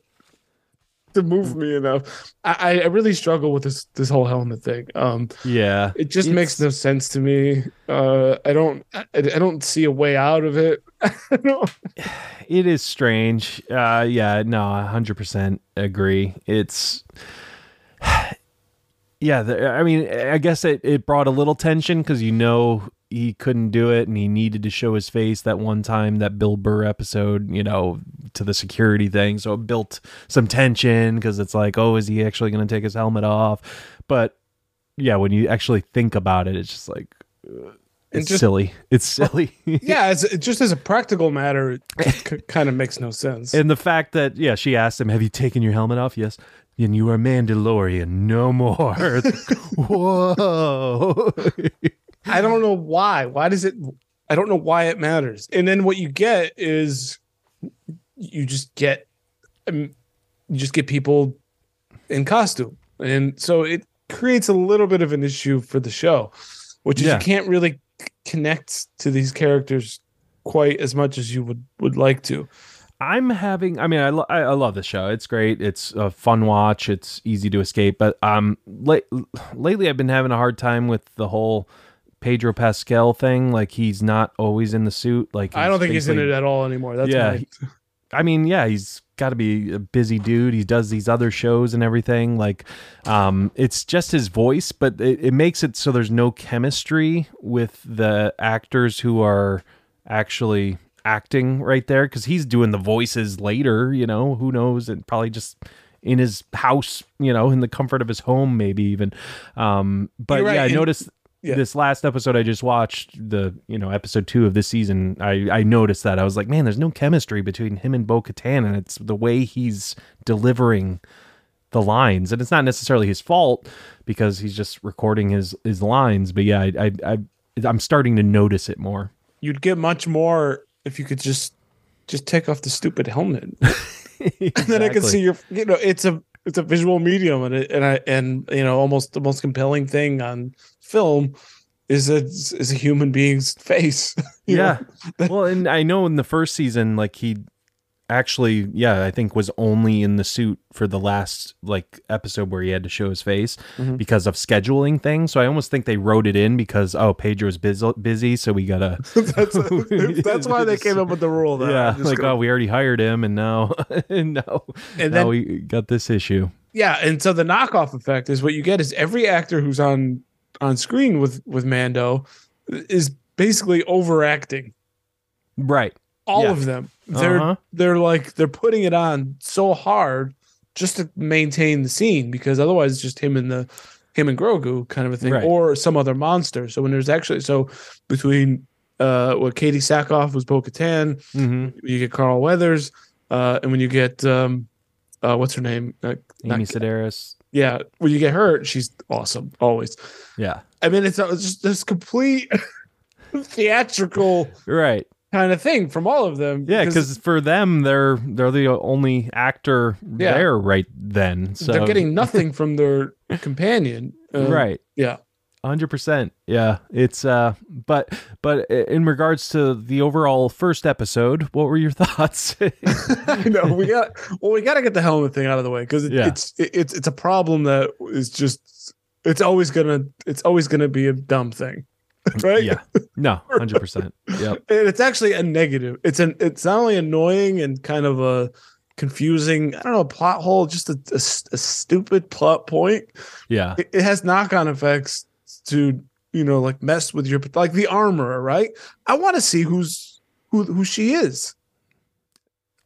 Speaker 1: to move me enough. I, I really struggle with this this whole helmet thing. Um,
Speaker 2: yeah
Speaker 1: it just
Speaker 2: It's-
Speaker 1: makes no sense to me. Uh, I don't I, I don't see a way out of it.
Speaker 2: It is strange. Uh, yeah, no, hundred percent agree. It's, yeah. The, I mean, I guess it, it brought a little tension because you know he couldn't do it and he needed to show his face that one time that Bill Burr episode, you know, to the security thing. So it built some tension because it's like, oh, is he actually going to take his helmet off? But yeah, when you actually think about it, it's just like uh, it's
Speaker 1: just-
Speaker 2: silly. It's silly.
Speaker 1: yeah, it's, it just as a practical matter, it c- kind of makes no sense.
Speaker 2: and the fact that yeah, she asked him, "Have you taken your helmet off?" Yes. And you are Mandalorian, no more. Whoa!
Speaker 1: I don't know why. Why does it? I don't know why it matters. And then what you get is you just get um, you just get people in costume, and so it creates a little bit of an issue for the show, which is
Speaker 2: Yeah.
Speaker 1: you can't really connect to these characters quite as much as you would would like to.
Speaker 2: I'm having. I mean, I, lo- I love the show. It's great. It's a fun watch. It's easy to escape. But um, late, lately I've been having a hard time with the whole Pedro Pascal thing. Like he's not always in the suit. Like
Speaker 1: I don't think he's in it at all anymore. That's
Speaker 2: Yeah, he- I mean, yeah, he's got to be a busy dude. He does these other shows and everything. Like, um, it's just his voice, but it, it makes it so there's no chemistry with the actors who are actually acting right there because he's doing the voices later. You know, who knows? And probably just in his house, you know, in the comfort of his home, maybe even. Um, but
Speaker 1: right,
Speaker 2: yeah, I
Speaker 1: and-
Speaker 2: noticed
Speaker 1: yeah.
Speaker 2: this last episode I just watched, the you know episode two of this season, I I noticed that I was like, man, there's no chemistry between him and Bo Katan, and it's the way he's delivering the lines, and it's not necessarily his fault because he's just recording his his lines. But yeah, I I, I I'm starting to notice it more.
Speaker 1: you'd get much more if you could just just take off the stupid helmet. and then I can
Speaker 2: Exactly.
Speaker 1: see your you know it's a it's a visual medium and it, and I and you know almost the most compelling thing on film is a is a human being's face.
Speaker 2: yeah.
Speaker 1: know?
Speaker 2: well, and I know in the first season, like he actually, yeah, I think was only in the suit for the last like episode where he had to show his face
Speaker 1: Mhm.
Speaker 2: because of scheduling things. So I almost think they wrote it in because oh, Pedro's busy, busy, so we gotta.
Speaker 1: that's that's why they came up with the rule. That
Speaker 2: yeah, like
Speaker 1: gonna-
Speaker 2: oh, we already hired him, and now, and now,
Speaker 1: And
Speaker 2: now
Speaker 1: then-
Speaker 2: we got this issue.
Speaker 1: yeah, and so the knockoff effect is what you get is every actor who's on on screen with with Mando is basically overacting.
Speaker 2: Right.
Speaker 1: All
Speaker 2: Yeah.
Speaker 1: of them they're
Speaker 2: Uh-huh.
Speaker 1: they're like they're putting it on so hard just to maintain the scene because otherwise it's just him and the him and Grogu kind of a thing
Speaker 2: Right.
Speaker 1: or some other monster so when there's actually so between uh what Katee Sackhoff was Bo-Katan
Speaker 2: hmm
Speaker 1: you get Carl Weathers uh and when you get um uh what's her name uh,
Speaker 2: Amy Sedaris.
Speaker 1: yeah when you get her she's awesome always
Speaker 2: Yeah.
Speaker 1: I mean it's, it's just this complete theatrical
Speaker 2: Right.
Speaker 1: Kind of thing from all of them
Speaker 2: Yeah, because for them, they're they're the only actor
Speaker 1: Yeah.
Speaker 2: there right then. So
Speaker 1: they're getting nothing from their companion. Uh,
Speaker 2: right,
Speaker 1: Yeah.
Speaker 2: hundred percent. Yeah, it's uh, but but in regards to the overall first episode, what were your thoughts?
Speaker 1: I know we got well we got to get the helmet thing out of the way because it,
Speaker 2: Yeah.
Speaker 1: it's it, it's it's a problem that is just it's always gonna it's always gonna be a dumb thing, right?
Speaker 2: yeah, no, hundred percent. Yep.
Speaker 1: and it's actually a negative. It's an it's not only annoying and kind of a confusing. I don't know plot hole, just a a stupid plot point.
Speaker 2: Yeah.
Speaker 1: It, it has knock on effects to you know like mess with your like the armor, right? I want to see who's who who she is.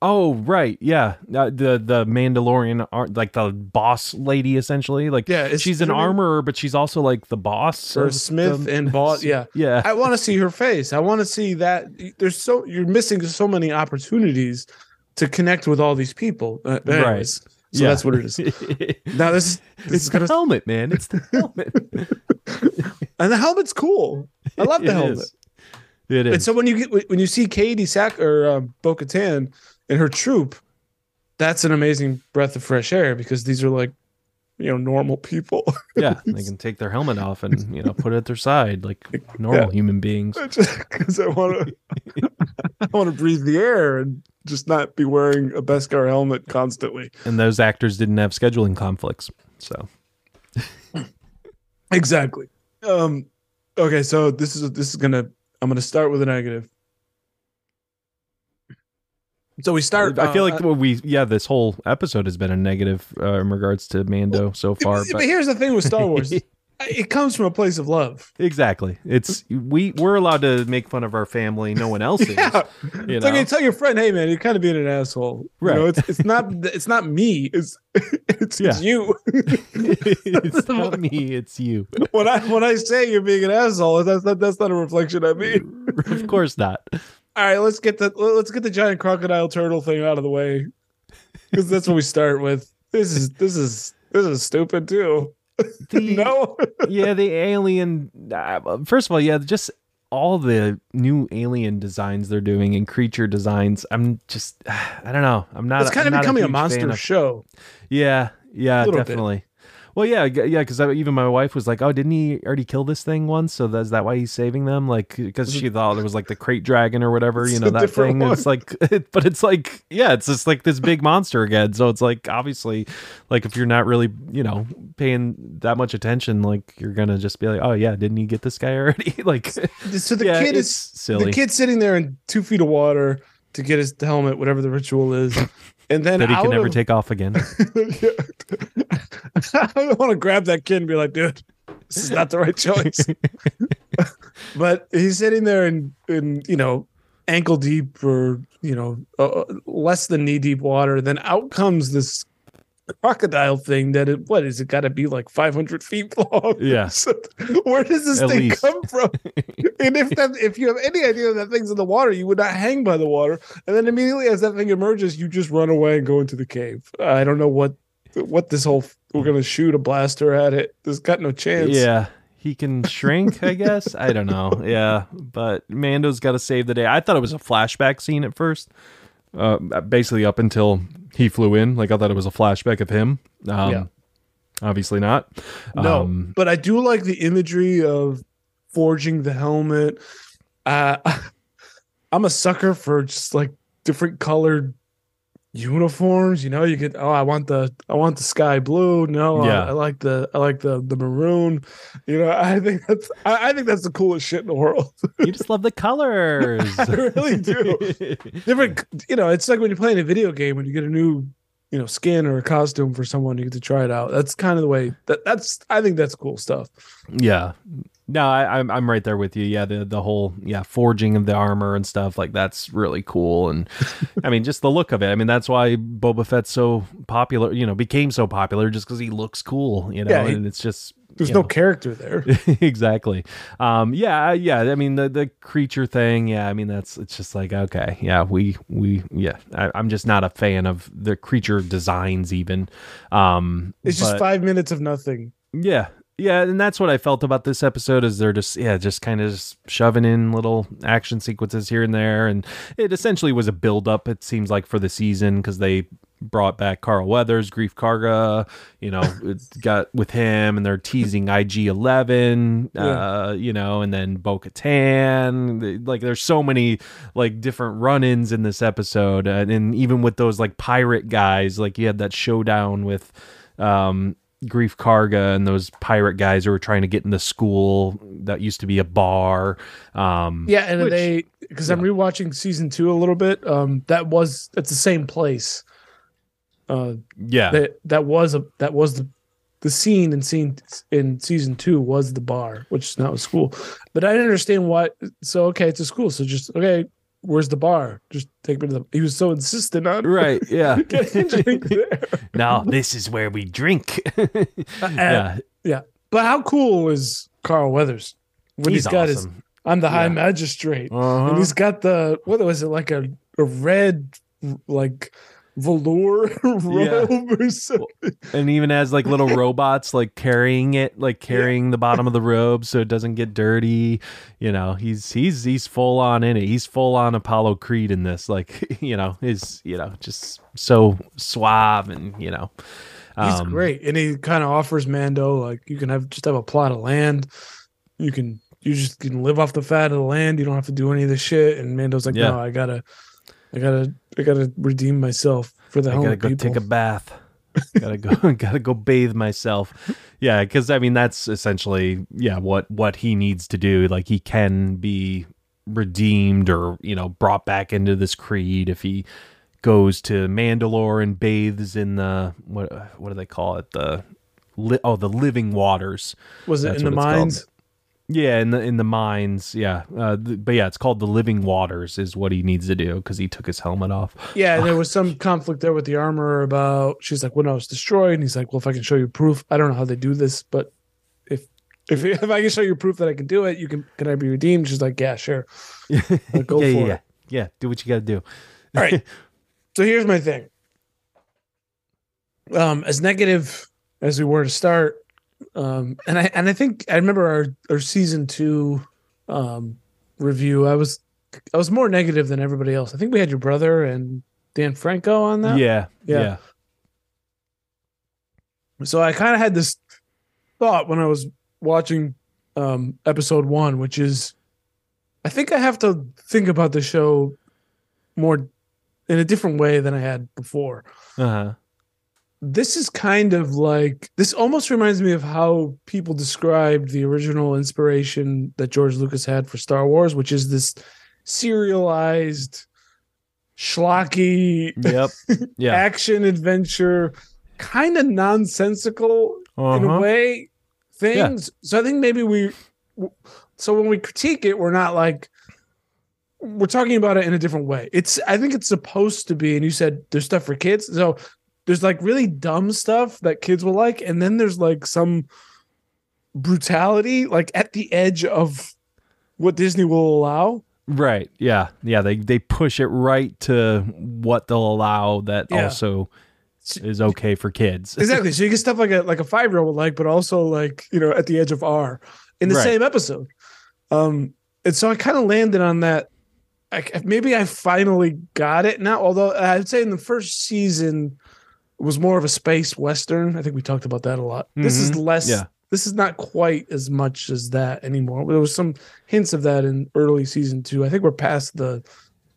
Speaker 2: Oh right, yeah. Uh, the the Mandalorian, ar- like the boss lady, essentially. Like
Speaker 1: Yeah,
Speaker 2: she's an armorer, but she's also like the boss.
Speaker 1: Or Smith
Speaker 2: the-
Speaker 1: and Boss. Yeah.
Speaker 2: Yeah.
Speaker 1: I want to see her face. I want to see that. There's so you're missing so many opportunities to connect with all these people. Uh,
Speaker 2: Right.
Speaker 1: So
Speaker 2: Yeah.
Speaker 1: that's what it is. Now this this
Speaker 2: it's
Speaker 1: is
Speaker 2: the helmet, man. It's the helmet.
Speaker 1: and the helmet's cool. I love the
Speaker 2: It
Speaker 1: helmet.
Speaker 2: is. It
Speaker 1: And so when you get when you see Katee Sackhoff um, Bo-Katan and her troop, that's an amazing breath of fresh air because these are like you know normal people.
Speaker 2: yeah, they can take their helmet off and you know put it at their side like normal
Speaker 1: Yeah.
Speaker 2: human beings.
Speaker 1: because I want to I want to breathe the air and just not be wearing a Beskar helmet constantly.
Speaker 2: And those actors didn't have scheduling conflicts, so
Speaker 1: Exactly. Um okay, so this is this is gonna I'm gonna start with a negative. So we start.
Speaker 2: I feel like
Speaker 1: uh,
Speaker 2: what we yeah this whole episode has been a negative uh, in regards to Mando so far.
Speaker 1: but,
Speaker 2: But
Speaker 1: here's the thing with Star Wars: it comes from a place of love.
Speaker 2: Exactly. It's we we're allowed to make fun of our family. No one else is.
Speaker 1: Yeah.
Speaker 2: You
Speaker 1: like
Speaker 2: know?
Speaker 1: you tell your friend, "Hey, man, you're kind of being an asshole." You know,
Speaker 2: Right.
Speaker 1: it's it's not it's not me. It's it's,
Speaker 2: Yeah.
Speaker 1: it's you.
Speaker 2: it's not me. It's you.
Speaker 1: when I when I say you're being an asshole, that's not that's not a reflection of me.
Speaker 2: of course not.
Speaker 1: All right, let's get the let's get the giant crocodile turtle thing out of the way because that's what we start with. This is this is this is stupid too.
Speaker 2: The,
Speaker 1: no,
Speaker 2: yeah, the alien. Uh, first of all, yeah, just all the new alien designs they're doing and creature designs. I'm just, I don't know. I'm not.
Speaker 1: it's kind
Speaker 2: I'm
Speaker 1: of becoming a,
Speaker 2: huge
Speaker 1: monster show.
Speaker 2: Yeah, yeah,
Speaker 1: definitely. bit.
Speaker 2: Well, yeah, yeah, because even my wife was like, "Oh, didn't he already kill this thing once? So that's that why he's saving them? Like, because she thought there was like the krayt dragon or whatever,
Speaker 1: It's
Speaker 2: you know, that thing. It's like, but it's like, yeah, it's just like this big monster again. So it's like, obviously, like if you're not really, you know, paying that much attention, like you're gonna just be like, oh yeah, didn't he get this guy already? like,
Speaker 1: So the
Speaker 2: yeah,
Speaker 1: kid is
Speaker 2: silly.
Speaker 1: the kid's sitting there in two feet of water to get his helmet, whatever the ritual is, and then
Speaker 2: that he can never
Speaker 1: of-
Speaker 2: take off again.
Speaker 1: I want to grab that kid and be like, dude, this is not the right choice. but he's sitting there in, in you know, ankle deep or, you know, uh, less than knee deep water. Then out comes this crocodile thing that it, what is it got to be like 500 feet long?
Speaker 2: Yeah.
Speaker 1: Where does this
Speaker 2: At
Speaker 1: thing
Speaker 2: least.
Speaker 1: come from? and if that, if you have any idea that thing's in the water, you would not hang by the water. And then immediately as that thing emerges, you just run away and go into the cave. I don't know what what this whole we're gonna shoot a blaster at it. There's got no chance.
Speaker 2: Yeah. He can shrink, I guess. I don't know. Yeah. But Mando's got to save the day. I thought it was a flashback scene at first. Uh, basically, up until he flew in. Like, I thought it was a flashback of him. Um,
Speaker 1: Yeah.
Speaker 2: Obviously not.
Speaker 1: No,
Speaker 2: Um,
Speaker 1: but I do like the imagery of forging the helmet. Uh, I'm a sucker for just like different colored uniforms. You know, you get oh, I want the I want the sky blue. No, I-
Speaker 2: Yeah.
Speaker 1: I, like the I like the the maroon. You know, I think that's I, I think that's the coolest shit in the world.
Speaker 2: you just love the colors.
Speaker 1: I really do. different you know it's like when you're playing a video game when you get a new you know skin or a costume for someone you get to try it out that's kind of the way that that's i think that's cool stuff
Speaker 2: Yeah. No, I, I'm I'm right there with you. Yeah, the the whole yeah forging of the armor and stuff like that's really cool, and I mean just the look of it. I mean that's why Boba Fett's so popular. You know, became so popular just because he looks cool. You know,
Speaker 1: Yeah, he-
Speaker 2: and it's just
Speaker 1: there's no
Speaker 2: know.
Speaker 1: character there
Speaker 2: exactly. Um, yeah, yeah. I mean the the creature thing. Yeah, I mean that's it's just like okay, yeah. We we yeah. I, I'm just not a fan of the creature designs even. Um,
Speaker 1: it's just five minutes of nothing
Speaker 2: yeah. Yeah, and that's what I felt about this episode is they're just yeah, just kind of just shoving in little action sequences here and there. And it essentially was a build up it seems like for the season cuz they brought back Carl Weathers, Greef Karga, you know, it got with him and they're teasing IG11 uh, you know, and then Bo-Katan, like there's so many like different run-ins in this episode. And, and even with those like pirate guys, like you had that showdown with um Greef Karga and those pirate guys who were trying to get in the school that used to be a bar. Um,
Speaker 1: yeah and
Speaker 2: Which-
Speaker 1: they because i'm rewatching season two a little bit um that was that's the same place. Uh
Speaker 2: yeah,
Speaker 1: that that was a that was the the scene in scene in season two was the bar which is now a school. But i didn't understand why so okay it's a school so just okay where's the bar just take me to the he was so insistent on
Speaker 2: right. Yeah.
Speaker 1: getting drink there
Speaker 2: now this is where we drink.
Speaker 1: yeah.
Speaker 2: yeah,
Speaker 1: but how cool is carl weathers when
Speaker 2: he's
Speaker 1: he's got his i'm the high
Speaker 2: Yeah.
Speaker 1: magistrate
Speaker 2: Uh-huh.
Speaker 1: and he's got the what was it like a, a red like velour robe or something
Speaker 2: and even has like little robots like carrying it, like carrying the bottom of the robe so it doesn't get dirty. You know, he's he's he's full on in it. He's full on Apollo Creed in this. Like you know, is you know just so suave and you know.
Speaker 1: He's
Speaker 2: um,
Speaker 1: great, and he kind of offers Mando like you can have just have a plot of land. You can you just can live off the fat of the land. You don't have to do any of this shit. And Mando's like,
Speaker 2: Yeah.
Speaker 1: no, I gotta, I gotta, I gotta redeem myself for the
Speaker 2: I gotta go
Speaker 1: people.
Speaker 2: take a bath. gotta go. gotta go bathe myself. Yeah, because I mean that's essentially yeah what what he needs to do. Like he can be redeemed or you know brought back into this creed if he goes to Mandalore and bathes in the what what do they call it the li- oh the living waters.
Speaker 1: Was it
Speaker 2: That's
Speaker 1: in the mines?
Speaker 2: Yeah, in the in the mines. Yeah, uh, th- but yeah, it's called the living waters is what he needs to do because he took his helmet off.
Speaker 1: Yeah, there was some conflict there with the armor about she's like, when I was destroyed, and he's like, well, if I can show you proof, I don't know how they do this, but if if if I can show you proof that I can do it, you can can I be redeemed? She's like, yeah, sure, go
Speaker 2: yeah,
Speaker 1: for
Speaker 2: yeah,
Speaker 1: it.
Speaker 2: yeah, yeah. Do what you got to do.
Speaker 1: All right. so here's my thing. Um, as negative as we were to start, um, and I and I think I remember our our season two um review. I was I was more negative than everybody else. I think we had your brother and Dan Franco on that.
Speaker 2: Yeah,
Speaker 1: Yeah.
Speaker 2: yeah,
Speaker 1: So I kind of had this thought when I was watching um episode one, which is I think I have to think about the show more in a different way than I had before.
Speaker 2: Uh huh.
Speaker 1: This is kind of like this almost reminds me of how people described the original inspiration that George Lucas had for Star Wars, which is this serialized, schlocky
Speaker 2: Yep. Yeah.
Speaker 1: action adventure, kind of nonsensical in a
Speaker 2: Uh-huh.
Speaker 1: way things. So I think maybe we, so when we critique it, we're not like, we're talking about it in a different way. It's, I think it's supposed to be, and you said there's stuff for kids. So there's like really dumb stuff that kids will like. And then there's like some brutality, like at the edge of what Disney will allow.
Speaker 2: Right. Yeah. Yeah. They they push it right to what they'll allow that
Speaker 1: Yeah.
Speaker 2: also is okay for kids.
Speaker 1: Exactly. So you get stuff like a like a five year old would like, but also like you know at the edge of R in the
Speaker 2: Right.
Speaker 1: same episode. Um, and so I kind of landed on that. I, maybe I finally got it now. Although I'd say in the first season was more of a space western. I think we talked about that a lot. This is
Speaker 2: Mhm.
Speaker 1: less.
Speaker 2: Yeah.
Speaker 1: This is not quite as much as that anymore. There was some hints of that in early season two. I think we're past the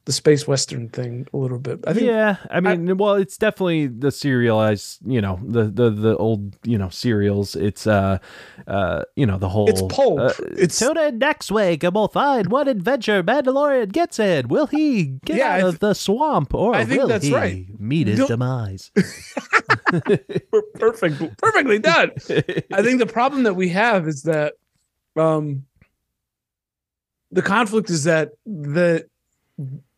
Speaker 1: the space western thing a little bit. I think
Speaker 2: yeah, I mean, well, it's definitely the serialized, you know, the the the old, you know, serials. It's uh, uh, you know, the whole.
Speaker 1: it's pulp.
Speaker 2: uh,
Speaker 1: it's
Speaker 2: Tune in next week and we'll find what adventure Mandalorian gets in. Will he get
Speaker 1: Yeah, I
Speaker 2: out of the swamp or
Speaker 1: I think
Speaker 2: will
Speaker 1: that's
Speaker 2: he
Speaker 1: right.
Speaker 2: meet his demise?
Speaker 1: perfect, perfectly done. I think the problem that we have is that um the conflict is that the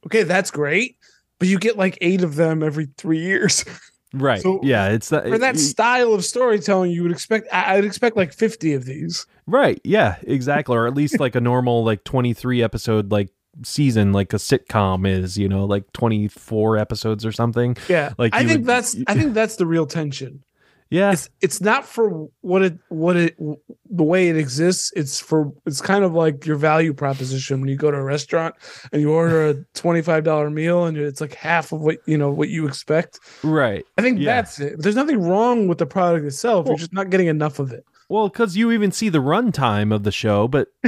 Speaker 1: okay, that's great, but you get like eight of them every three years.
Speaker 2: right.
Speaker 1: So,
Speaker 2: yeah, it's that.
Speaker 1: For that style of storytelling, you would expect I- I'd expect like 50 of these.
Speaker 2: Right. Yeah, exactly. Or at least like a normal like 23 episode like season like a sitcom is, you know, like 24 episodes or something.
Speaker 1: Yeah.
Speaker 2: Like
Speaker 1: I think
Speaker 2: would-
Speaker 1: that's I think that's the real tension.
Speaker 2: Yeah.
Speaker 1: It's it's not for what it what it the way it exists. It's for it's kind of like your value proposition when you go to a restaurant and you order a twenty five dollar meal and it's like half of what you know what you expect.
Speaker 2: Right.
Speaker 1: I think
Speaker 2: Yeah.
Speaker 1: that's it. There's nothing wrong with the product itself.
Speaker 2: Well-
Speaker 1: You're just not getting enough of it.
Speaker 2: Well, because you even see the runtime of the show, but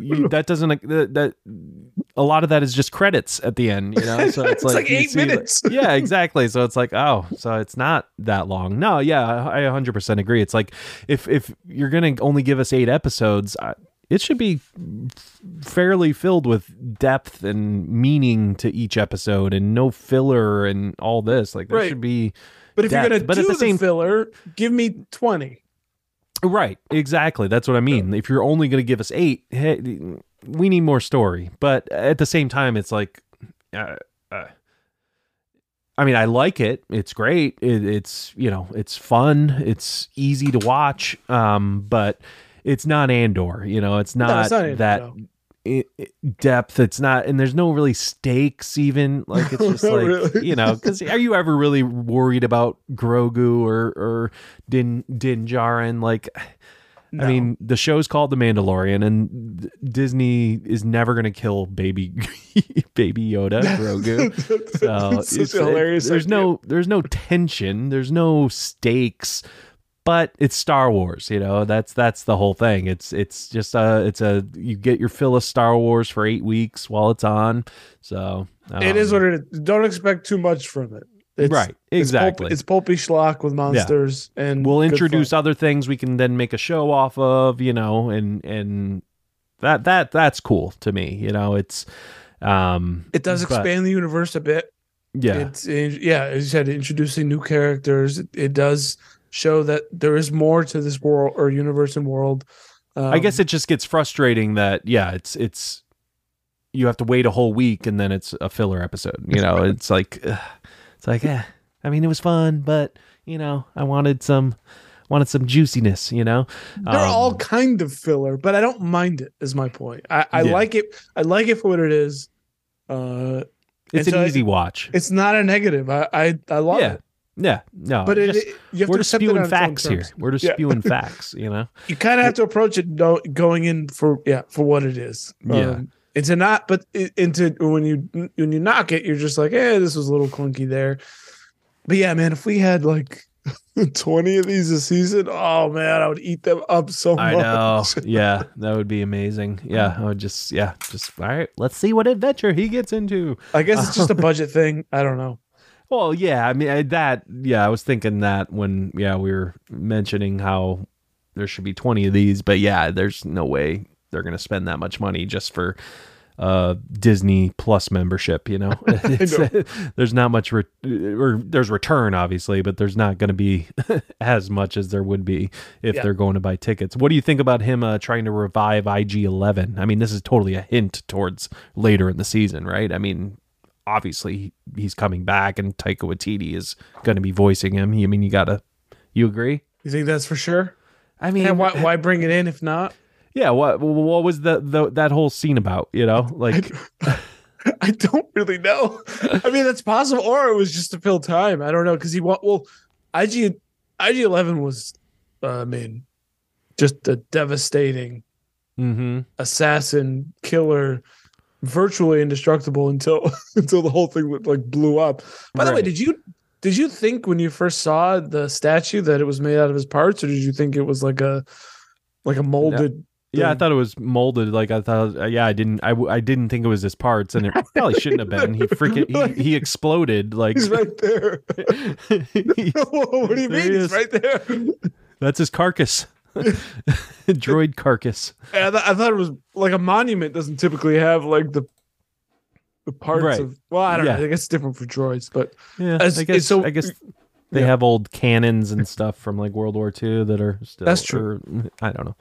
Speaker 2: you, that doesn't uh, that, that a lot of that is just credits at the end, you know. So it's,
Speaker 1: It's like
Speaker 2: you
Speaker 1: eight
Speaker 2: see, like-
Speaker 1: minutes.
Speaker 2: yeah, exactly. So it's like, oh, so it's not that long. No, yeah, I I 100% agree. It's like if if you're gonna only give us eight episodes, I, it should be fairly filled with depth and meaning to each episode, and no filler and all this. Like there
Speaker 1: Right.
Speaker 2: should be.
Speaker 1: But if you're gonna
Speaker 2: but
Speaker 1: do
Speaker 2: at the
Speaker 1: the,
Speaker 2: same-
Speaker 1: filler, give me twenty.
Speaker 2: Right, exactly. That's what I mean. If you're only going to give us eight, hey, we need more story. But at the same time, it's like, uh, uh, I mean, I like it. It's great. It, it's you know, it's fun. It's easy to watch. Um, but it's not Andor. You know, it's not,
Speaker 1: it's not Andor,
Speaker 2: that.
Speaker 1: no.
Speaker 2: Depth it's not and there's no really stakes even like it's just like
Speaker 1: really.
Speaker 2: you know because are you ever really worried about grogu or or din din Djarin? like
Speaker 1: No.
Speaker 2: I mean, the show's called The Mandalorian, and Disney is never going to kill baby baby Yoda, Grogu. So it's-
Speaker 1: hilarious.
Speaker 2: There's
Speaker 1: idea.
Speaker 2: no there's no tension. There's no stakes. But it's Star Wars, you know. That's that's the whole thing. It's it's just a it's a you get your fill of Star Wars for eight weeks while it's on. So
Speaker 1: it is
Speaker 2: um,
Speaker 1: what it is. Don't expect too much from it. It's,
Speaker 2: right
Speaker 1: it's pulp-
Speaker 2: exactly.
Speaker 1: It's pulpy schlock with monsters, and
Speaker 2: we'll introduce
Speaker 1: fun.
Speaker 2: other things we can then make a show off of you know and and that that that's cool to me you know it's um
Speaker 1: It does
Speaker 2: but-
Speaker 1: expand the universe a bit.
Speaker 2: yeah
Speaker 1: It's yeah, as you said, introducing new characters. It, it does show that there is more to this world or universe and world. Um,
Speaker 2: I guess it just gets frustrating that yeah, it's it's you have to wait a whole week and then it's a filler episode. You know, it's like ugh, it's like yeah. I mean, it was fun, but you know, I wanted some wanted some juiciness. You know,
Speaker 1: they're
Speaker 2: Um,
Speaker 1: all kind of filler, but I don't mind it. Is my point. I, I
Speaker 2: Yeah.
Speaker 1: like it. I like it for what it is. Uh,
Speaker 2: it's an
Speaker 1: so
Speaker 2: easy watch.
Speaker 1: it's not a negative. I I, I love
Speaker 2: Yeah.
Speaker 1: it.
Speaker 2: Yeah, no,
Speaker 1: But it,
Speaker 2: just-
Speaker 1: it- you have
Speaker 2: we're
Speaker 1: to
Speaker 2: just
Speaker 1: accept it on
Speaker 2: spewing facts here. We're just
Speaker 1: Yeah.
Speaker 2: spewing facts. You know.
Speaker 1: you kind of have to approach it no, going in for yeah for what it is.
Speaker 2: Yeah.
Speaker 1: Um, and to not, but into when you when you knock it, you're just like, eh, this was a little clunky there. But yeah, man, if we had like twenty of these a season, oh man, I would eat them up so
Speaker 2: I
Speaker 1: much.
Speaker 2: know. Yeah, that would be amazing. Yeah, I would just yeah, just all right. Let's see what adventure he gets into.
Speaker 1: I guess it's just a budget thing. I don't know.
Speaker 2: Well, yeah, I mean I, that. Yeah, I was thinking that when yeah we were mentioning how there should be twenty of these, but yeah, there's no way they're gonna spend that much money just for uh Disney Plus membership. You know, It's- there's not much re- or there's return obviously, but there's not going to be as much as there would be if
Speaker 1: Yeah.
Speaker 2: they're going to buy tickets. What do you think about him uh, trying to revive IG11? I mean, this is totally a hint towards later in the season, right? I mean, obviously he's coming back, and Taika Waititi is going to be voicing him. I mean, you gotta, you agree?
Speaker 1: You think that's for sure?
Speaker 2: I mean,
Speaker 1: And why why bring it in if not?
Speaker 2: yeah. What what was the, the that whole scene about? You know, like
Speaker 1: I don't really know. I mean, that's possible, or it was just to fill time. I don't know because he want well, IG IG Eleven was, uh, I mean, just a devastating
Speaker 2: hmm
Speaker 1: assassin killer, virtually indestructible until until the whole thing like blew up. By the way, did you did you think when you first saw the statue that it was made out of his parts, or did you think it was like a like a molded?
Speaker 2: Yeah, I thought it was molded. Like I thought. Uh, yeah, I didn't. I, I didn't think it was his parts, and it probably shouldn't have been. He freaking he, he exploded. Like
Speaker 1: He's right there. what do you mean?
Speaker 2: he
Speaker 1: He's right there.
Speaker 2: that's his carcass, droid carcass.
Speaker 1: I, th- I thought it was like a monument doesn't typically have like the the parts
Speaker 2: Right.
Speaker 1: of. Well, I don't
Speaker 2: Yeah.
Speaker 1: know. I guess it's different for droids, but
Speaker 2: Yeah,
Speaker 1: As-
Speaker 2: I guess.
Speaker 1: so-
Speaker 2: I guess they
Speaker 1: yeah.
Speaker 2: have old cannons and stuff from like World War II that are still.
Speaker 1: That's true.
Speaker 2: or- I don't know,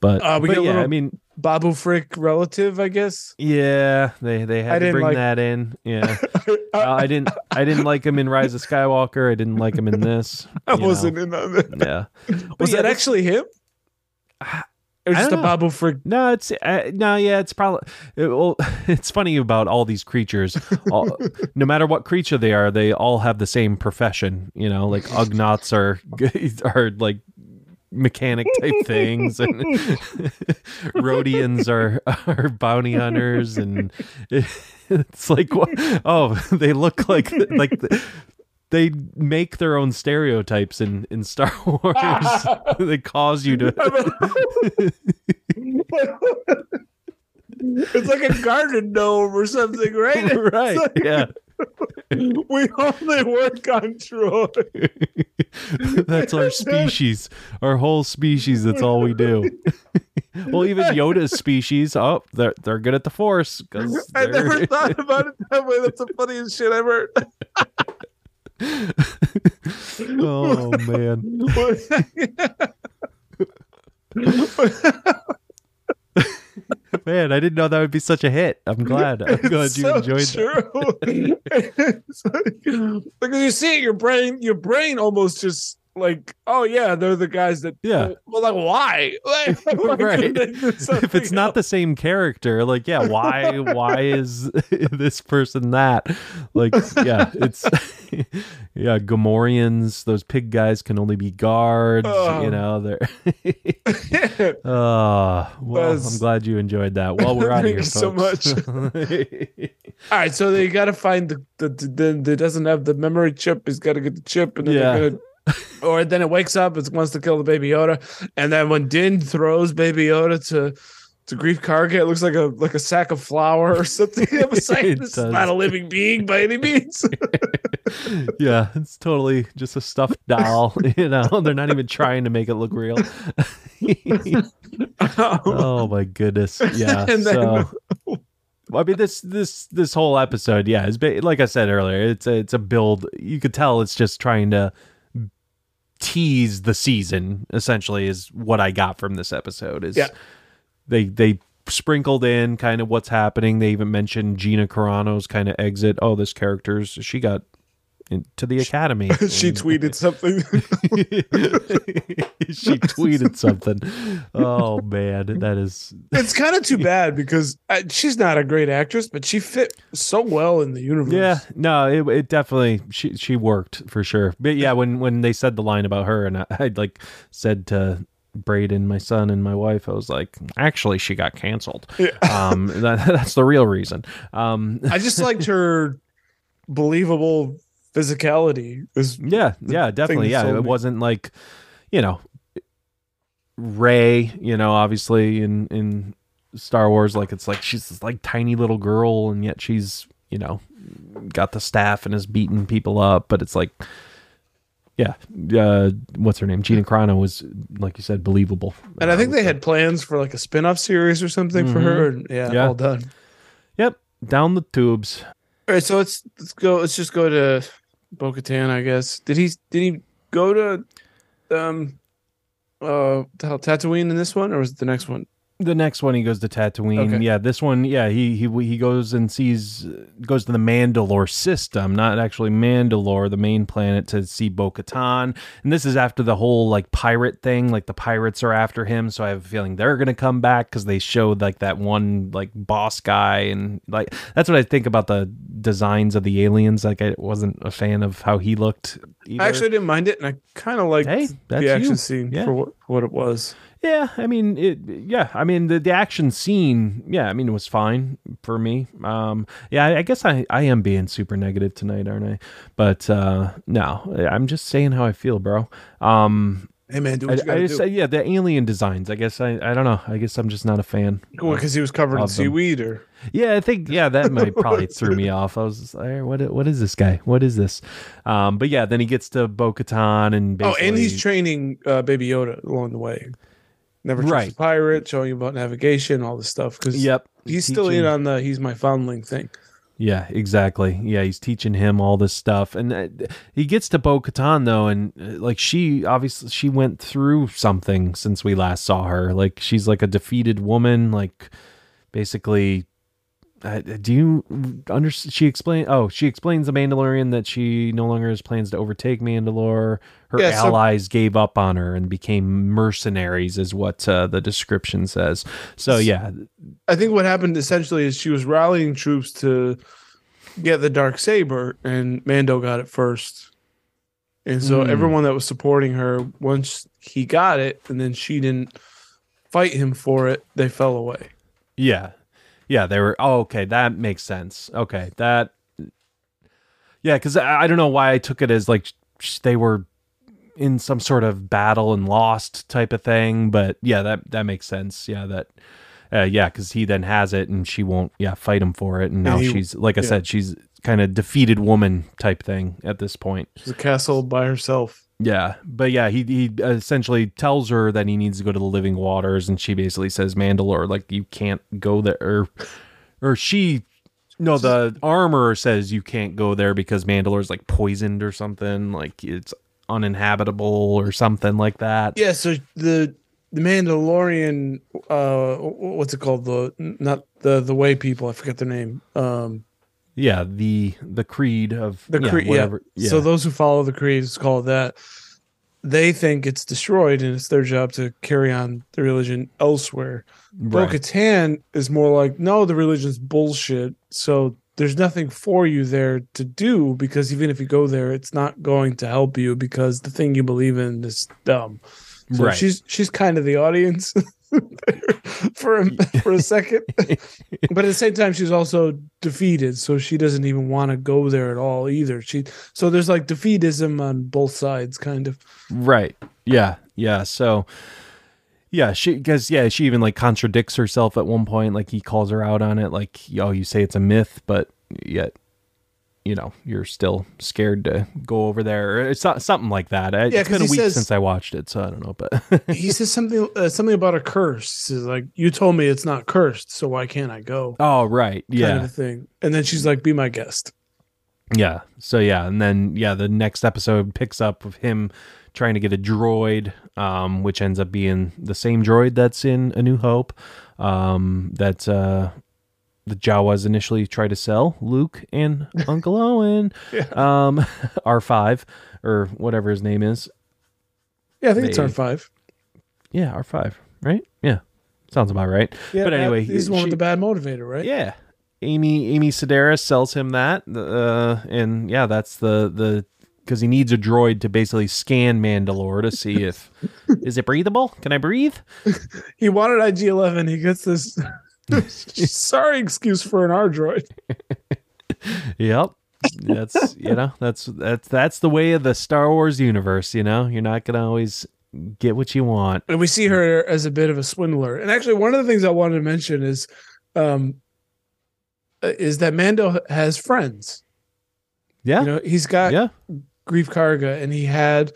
Speaker 2: but,
Speaker 1: Uh, we
Speaker 2: but
Speaker 1: get
Speaker 2: yeah, I mean,
Speaker 1: Babu Frick relative, I guess.
Speaker 2: yeah, they they
Speaker 1: I
Speaker 2: had to bring
Speaker 1: like-
Speaker 2: that in. Yeah, Uh, I didn't I didn't like him in Rise of Skywalker. I didn't like him in this.
Speaker 1: I wasn't in that.
Speaker 2: Yeah.
Speaker 1: Was
Speaker 2: yeah,
Speaker 1: that actually him? Or just a. Babu Frick?
Speaker 2: No, it's uh, no, yeah, it's probably. It, well, it's funny about all these creatures. All, no matter what creature they are, they all have the same profession. You know, like Ugnaughts are are like mechanic type things, and Rodians are are bounty hunters, and it's like, what? oh, they look like like. They make their own stereotypes in, in Star Wars. they cause you to
Speaker 1: it's like a garden gnome or something, right?
Speaker 2: right.
Speaker 1: Like,
Speaker 2: Yeah.
Speaker 1: We only work on Troy.
Speaker 2: That's our species. Our whole species. That's all we do. well, even Yoda's species. Oh, they're they're good at the Force
Speaker 1: I never thought about it that way. That's the funniest shit I've heard.
Speaker 2: Oh man. Man, I didn't know that would be such a hit. I'm glad. I'm glad you
Speaker 1: so
Speaker 2: enjoyed that.
Speaker 1: true. It's like- because you see it, your brain, your brain almost just like, oh yeah, they're the guys that.
Speaker 2: Yeah.
Speaker 1: Well, like why? Like, why
Speaker 2: Right.
Speaker 1: couldn't they do
Speaker 2: If it's not
Speaker 1: else?
Speaker 2: the same character, like yeah, why why is this person that? Like yeah, it's yeah, Gamorreans, those pig guys can only be guards,
Speaker 1: Oh.
Speaker 2: you know, they're Oh, well,
Speaker 1: That's-
Speaker 2: I'm glad you enjoyed that. Well, we're out of
Speaker 1: Thank
Speaker 2: here,
Speaker 1: you so
Speaker 2: much.
Speaker 1: All right, so they got to find the the, the the doesn't have the memory chip. He's got to get the chip, and then
Speaker 2: Yeah.
Speaker 1: they're gonna. Or then it wakes up, it wants to kill the baby Yoda, and then when Din throws baby Yoda to to Greef Karga, it looks like a like a sack of flour or something. I'm like,
Speaker 2: It
Speaker 1: this is not a living being by any means.
Speaker 2: yeah, it's totally just a stuffed doll, you know. They're not even trying to make it look real. oh my goodness. Yeah.
Speaker 1: And then-
Speaker 2: so I mean this this this whole episode, yeah, is like I said earlier, it's a, it's a build. You could tell it's just trying to tease the season essentially is what I got from this episode is
Speaker 1: Yeah.
Speaker 2: they they sprinkled in kind of what's happening. They even mentioned Gina Carano's kind of exit. Oh, this character's she got into the academy.
Speaker 1: she tweeted something.
Speaker 2: she tweeted something. Oh man, that is
Speaker 1: it's kind of too bad because uh, she's not a great actress, but she fit so well in the universe.
Speaker 2: yeah. No, it, it definitely she she worked for sure. But yeah, when when they said the line about her, and I, I like said to Braden, my son, and my wife, I was like, actually, she got canceled. Um, that, that's the real reason. Um,
Speaker 1: I just liked her believable physicality. Is
Speaker 2: Yeah, yeah, definitely. Yeah, it
Speaker 1: me.
Speaker 2: wasn't like, you know, Rey. You know, obviously in in Star Wars, like it's like she's this like tiny little girl, and yet she's you know got the staff and is beating people up. But it's like, yeah, uh, what's her name? Gina Carano was like you said, believable.
Speaker 1: and I think they
Speaker 2: the-
Speaker 1: had plans for like a spin-off series or something for her. And yeah,
Speaker 2: Yeah.
Speaker 1: all done.
Speaker 2: Yep, down the tubes.
Speaker 1: All right, so let's let's go. Let's just go to Bo-Katan, I guess. Did he did he go to um uh Tatooine in this one, or was it the next one?
Speaker 2: The next one, he goes to Tatooine.
Speaker 1: Okay.
Speaker 2: Yeah, this one, yeah, he he he goes and sees goes to the Mandalore system, not actually Mandalore, the main planet, to see Bo-Katan. And this is after the whole like pirate thing, like the pirates are after him. So I have a feeling they're gonna come back because they showed like that one like boss guy, and like that's what I think about the designs of the aliens. Like I wasn't a fan of how he looked. Either.
Speaker 1: I actually didn't mind it, and I kind of liked
Speaker 2: Hey,
Speaker 1: the action
Speaker 2: you.
Speaker 1: scene
Speaker 2: Yeah.
Speaker 1: for what, what it was.
Speaker 2: Yeah, I mean it. Yeah, I mean the, the action scene. Yeah, I mean it was fine for me. Um, yeah, I, I guess I, I am being super negative tonight, aren't I? But uh, no, I'm just saying how I feel, bro. Um,
Speaker 1: Hey man, do
Speaker 2: I,
Speaker 1: you
Speaker 2: I
Speaker 1: gotta
Speaker 2: just,
Speaker 1: do.
Speaker 2: yeah, the alien designs. I guess I, I don't know. I guess I'm just not a fan.
Speaker 1: Well, because he was covered in
Speaker 2: them.
Speaker 1: seaweed, or
Speaker 2: Yeah, I think yeah that might probably threw me off. I was just like, what what is this guy? What is this? Um, but yeah, then he gets to Bo-Katan and
Speaker 1: oh, and he's training uh, Baby Yoda along the way. Never trust
Speaker 2: Right.
Speaker 1: a pirate, showing you about navigation, all this stuff. Because
Speaker 2: Yep,
Speaker 1: he's still in on the he's my foundling thing.
Speaker 2: Yeah, exactly. Yeah, he's teaching him all this stuff, and uh, he gets to Bo Katan though, and uh, like she obviously she went through something since we last saw her. Like she's like a defeated woman. Like basically, uh, do you under? She explain. Oh, she explains the Mandalorian that she no longer has plans to overtake Mandalore. Her
Speaker 1: Yeah, so-
Speaker 2: allies gave up on her and became mercenaries, is what uh, the description says. So yeah,
Speaker 1: I think what happened essentially is she was rallying troops to get the dark saber, and Mando got it first. And so
Speaker 2: Hmm.
Speaker 1: everyone that was supporting her, once he got it, and then she didn't fight him for it, they fell away.
Speaker 2: Yeah. Yeah, they were oh, okay, that makes sense. Okay. That Yeah, cuz I, I don't know why I took it as like sh- they were in some sort of battle and lost type of thing, but yeah, that that makes sense. Yeah, that uh, yeah, cuz he then has it and she won't yeah, fight him for it and now
Speaker 1: he-
Speaker 2: she's like I
Speaker 1: yeah.
Speaker 2: said, she's kind of defeated woman type thing at this point.
Speaker 1: She's a castle by herself.
Speaker 2: Yeah, but yeah, he he essentially tells her that he needs to go to the living waters, and she basically says, "Mandalore, like you can't go there," or, or she, no, the armorer says you can't go there because Mandalore's like poisoned or something, like it's uninhabitable or something like that.
Speaker 1: Yeah, so the the Mandalorian, uh, what's it called? The not the the way people. I forget their name. Um,
Speaker 2: Yeah, the the creed of
Speaker 1: the
Speaker 2: yeah,
Speaker 1: creed.
Speaker 2: whatever.
Speaker 1: Yeah. So those who follow the creed is called that. They think it's destroyed, and it's their job to carry on the religion elsewhere.
Speaker 2: right.
Speaker 1: Bo-Katan is more like, no, the religion's bullshit. So there's nothing for you there to do because even if you go there, it's not going to help you because the thing you believe in is dumb. So
Speaker 2: Right.
Speaker 1: she's she's kind of the audience for a, for a second, but at the same time, she's also defeated. So she doesn't even want to go there at all either. She so there's like defeatism on both sides, kind of.
Speaker 2: Right. Yeah. Yeah. So, yeah, she because yeah, she even like contradicts herself at one point. Like he calls her out on it. Like, oh, you say it's a myth, but yet, you know, you're still scared to go over there. Or It's not something like that. I-
Speaker 1: Yeah,
Speaker 2: it's been a week
Speaker 1: says-
Speaker 2: since I watched it, so I don't know. But
Speaker 1: he says something uh, something about a curse. Says like, "You told me it's not cursed, so why can't I go?"
Speaker 2: oh, right.
Speaker 1: Kind
Speaker 2: Yeah.
Speaker 1: of thing. And then she's like, "Be my guest."
Speaker 2: Yeah. So yeah, and then yeah, the next episode picks up with him trying to get a droid, um, which ends up being the same droid that's in A New Hope, um, that uh, the Jawas initially try to sell Luke and Uncle Owen, um, R five or whatever his name is.
Speaker 1: Yeah, I think it's R five.
Speaker 2: Yeah, R five, right? Yeah, sounds about right.
Speaker 1: Yeah,
Speaker 2: but anyway,
Speaker 1: he's the one
Speaker 2: she-
Speaker 1: with the bad motivator, right?
Speaker 2: Yeah. Amy Amy Sedaris sells him that, uh, and yeah, that's the the because he needs a droid to basically scan Mandalore to see if is it breathable? Can I breathe?
Speaker 1: He wanted IG Eleven. He gets this. sorry excuse for an R droid.
Speaker 2: Yep. That's you know that's that's that's the way of the Star Wars universe. You know, you're not gonna always get what you want.
Speaker 1: and we see her as a bit of a swindler. And actually, one of the things I wanted to mention is, um, uh, is that Mando has friends.
Speaker 2: Yeah.
Speaker 1: You know, he's got
Speaker 2: yeah.
Speaker 1: Greef Karga, and he had,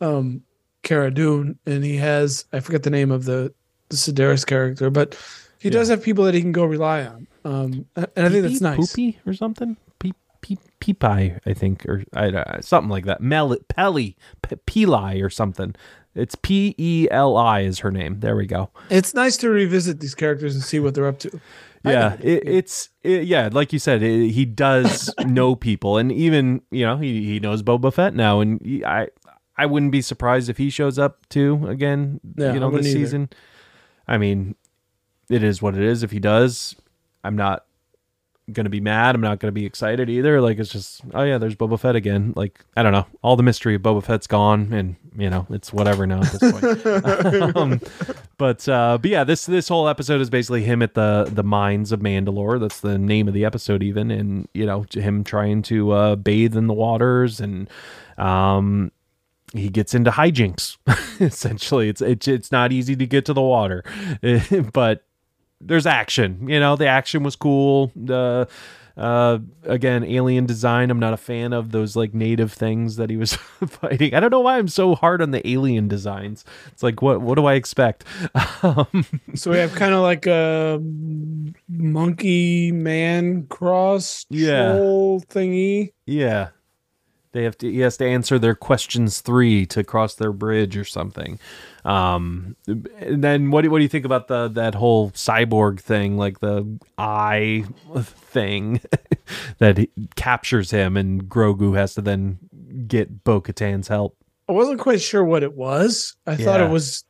Speaker 1: um, Cara Dune, and he has I forget the name of the the Sedaris character, but he does have people that he can go rely on. Um, and I think that's nice.
Speaker 2: Poopy or something. Peep peep peepie, I think, or I, uh, something like that. Mel Pelly Peli or something. It's P E L I is her name. There we go.
Speaker 1: It's nice to revisit these characters and see what they're up to.
Speaker 2: Yeah it, it's it, yeah like you said it, he does know people and even you know he, he knows boba fett now and he, i i wouldn't be surprised if he shows up too again
Speaker 1: Yeah,
Speaker 2: you know this
Speaker 1: either.
Speaker 2: season i mean it is what it is. If he does i'm not gonna be mad. I'm not gonna be excited either. Like it's just oh yeah there's boba fett again. Like i don't know. All the mystery of boba fett's gone and you know it's whatever now at this point. Um, but uh, but yeah, this this whole episode is basically him at the the mines of Mandalore. That's the name of the episode, even, and you know him trying to uh, bathe in the waters, and um, he gets into hijinks. Essentially, it's it's it's not easy to get to the water, but there's action. You know, the action was cool. The uh again alien design i'm not a fan of those like native things that he was fighting i don't know why i'm so hard on the alien designs it's like what what do i expect um
Speaker 1: So we have kind of like a monkey man cross
Speaker 2: Yeah.
Speaker 1: troll thingy.
Speaker 2: yeah they have to he has to answer their questions three to cross their bridge or something um and then what do, what do you think about the that whole cyborg thing like the eye thing that captures him and grogu has to then get bo-katan's help
Speaker 1: I wasn't quite sure what it was. I thought it was.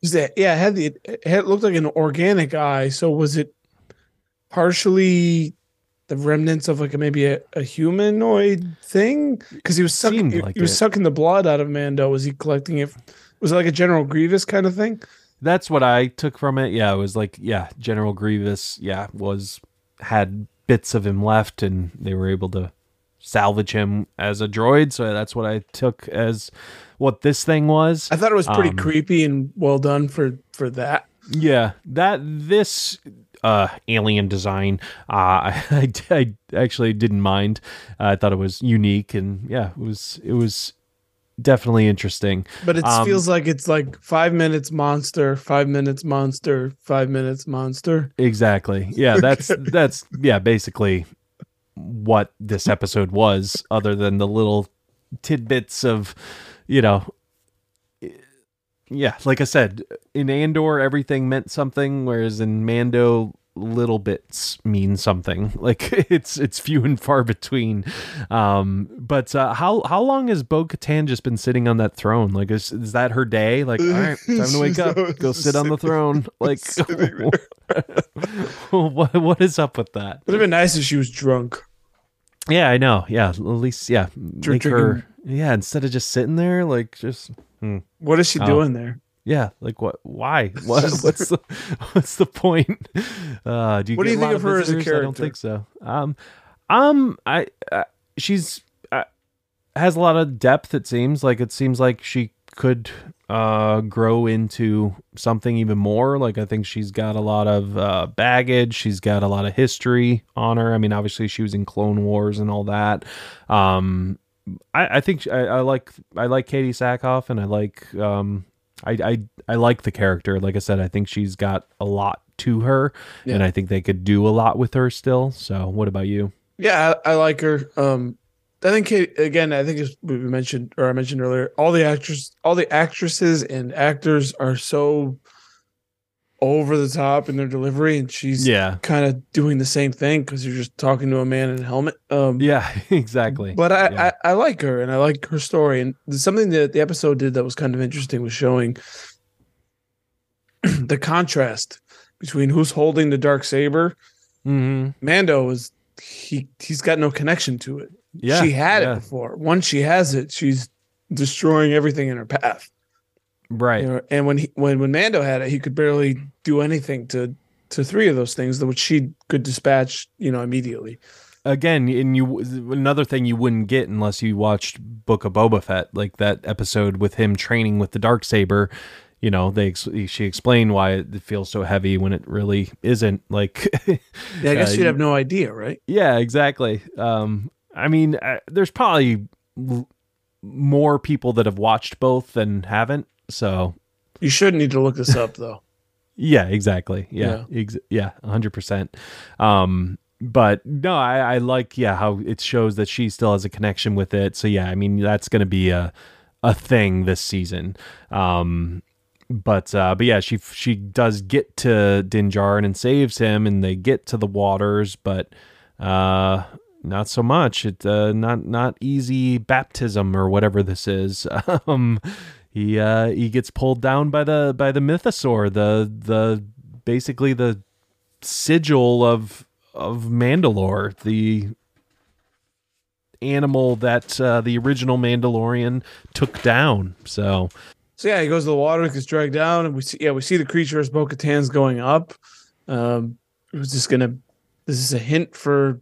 Speaker 1: Is that yeah? It had the it had, looked like an organic eye. So was it partially the remnants of like a, maybe a, a humanoid thing? Because he was sucking. He,
Speaker 2: like
Speaker 1: he was sucking the blood out of Mando. Was he collecting it? Was it like a General Grievous kind of thing?
Speaker 2: That's what I took from it. Yeah, it was like, yeah, General Grievous, yeah, was had bits of him left and they were able to salvage him as a droid. So that's what I took as what this thing was.
Speaker 1: I thought it was pretty
Speaker 2: Um,
Speaker 1: creepy and well done for for that.
Speaker 2: Yeah, that this uh alien design uh I, I, I actually didn't mind. I thought it was unique and yeah, it was it was definitely interesting.
Speaker 1: But it
Speaker 2: Um,
Speaker 1: feels like it's like five minutes monster, five minutes monster, five minutes monster.
Speaker 2: Exactly. Yeah, that's that's yeah, basically what this episode was other than the little tidbits of, you know, yeah, like I said, in Andor everything meant something whereas in Mando little bits mean something. Like it's it's few and far between. Um but uh, how how long has Bo-Katan just been sitting on that throne? Like is, is that her day? Like all right, time to wake up, go sit on the throne. Like what what is up with that?
Speaker 1: Would have been nice if she was drunk.
Speaker 2: Yeah, I know. Yeah, at least yeah, make her yeah instead of just sitting there like just hmm.
Speaker 1: What is she
Speaker 2: Oh.
Speaker 1: doing there?
Speaker 2: Yeah like what why what what's the what's the point? Uh, do you
Speaker 1: What do you think
Speaker 2: lot
Speaker 1: of her as a
Speaker 2: character? I don't think so. Um, um, I uh, she's uh, has a lot of depth. It seems like it seems like she could uh grow into something even more like i think she's got a lot of uh baggage she's got a lot of history on her i mean obviously she was in clone wars and all that um i i think i, I like i like katee sackhoff and i like um I, I i like the character. Like i said i think she's got a lot to her and i think they could do a lot with her still. So what about you?
Speaker 1: Yeah, I, I like her. Um, I think again, I think as we mentioned or I mentioned earlier, all the actors, all the actresses and actors are so over the top in their delivery, and she's
Speaker 2: Yeah.
Speaker 1: kind of doing the same thing because you're just talking to a man in a helmet. Um,
Speaker 2: Yeah, exactly.
Speaker 1: but I,
Speaker 2: Yeah.
Speaker 1: I I like her and I like her story, and something that the episode did that was kind of interesting was showing the contrast between who's holding the dark saber.
Speaker 2: hmm
Speaker 1: Mando is he he's got no connection to it.
Speaker 2: Yeah.
Speaker 1: she had
Speaker 2: yeah.
Speaker 1: it before. Once she has it, she's destroying everything in her path.
Speaker 2: Right.
Speaker 1: You know, and when he when when Mando had it, he could barely do anything to to three of those things, which she could dispatch, you know, immediately.
Speaker 2: Again, and you another thing you wouldn't get unless you watched Book of Boba Fett, like that episode with him training with the dark saber. You know, they she explained why it feels so heavy when it really isn't. Like,
Speaker 1: Yeah, I guess
Speaker 2: Uh,
Speaker 1: you'd have no idea, right?
Speaker 2: Yeah, exactly. Um, I mean, uh, there's probably l- more people that have watched both than haven't. So
Speaker 1: You shouldn't need to look this up though.
Speaker 2: yeah, exactly. Yeah, ex- yeah, hundred percent. Um, but no, I, I like yeah how it shows that she still has a connection with it. So yeah, I mean that's going to be a a thing this season. Um, but uh, but yeah, she she does get to Din Djarin and saves him, and they get to the waters, but uh, not so much. It's uh, not not easy baptism or whatever this is. Um, he uh, he gets pulled down by the by the mythosaur, the the basically the sigil of of Mandalore, the animal that uh, the original Mandalorian took down. So
Speaker 1: So yeah, he goes to the water, gets dragged down, and we see yeah, we see the creature as Bo Katan's going up. Um it was just gonna this is a hint for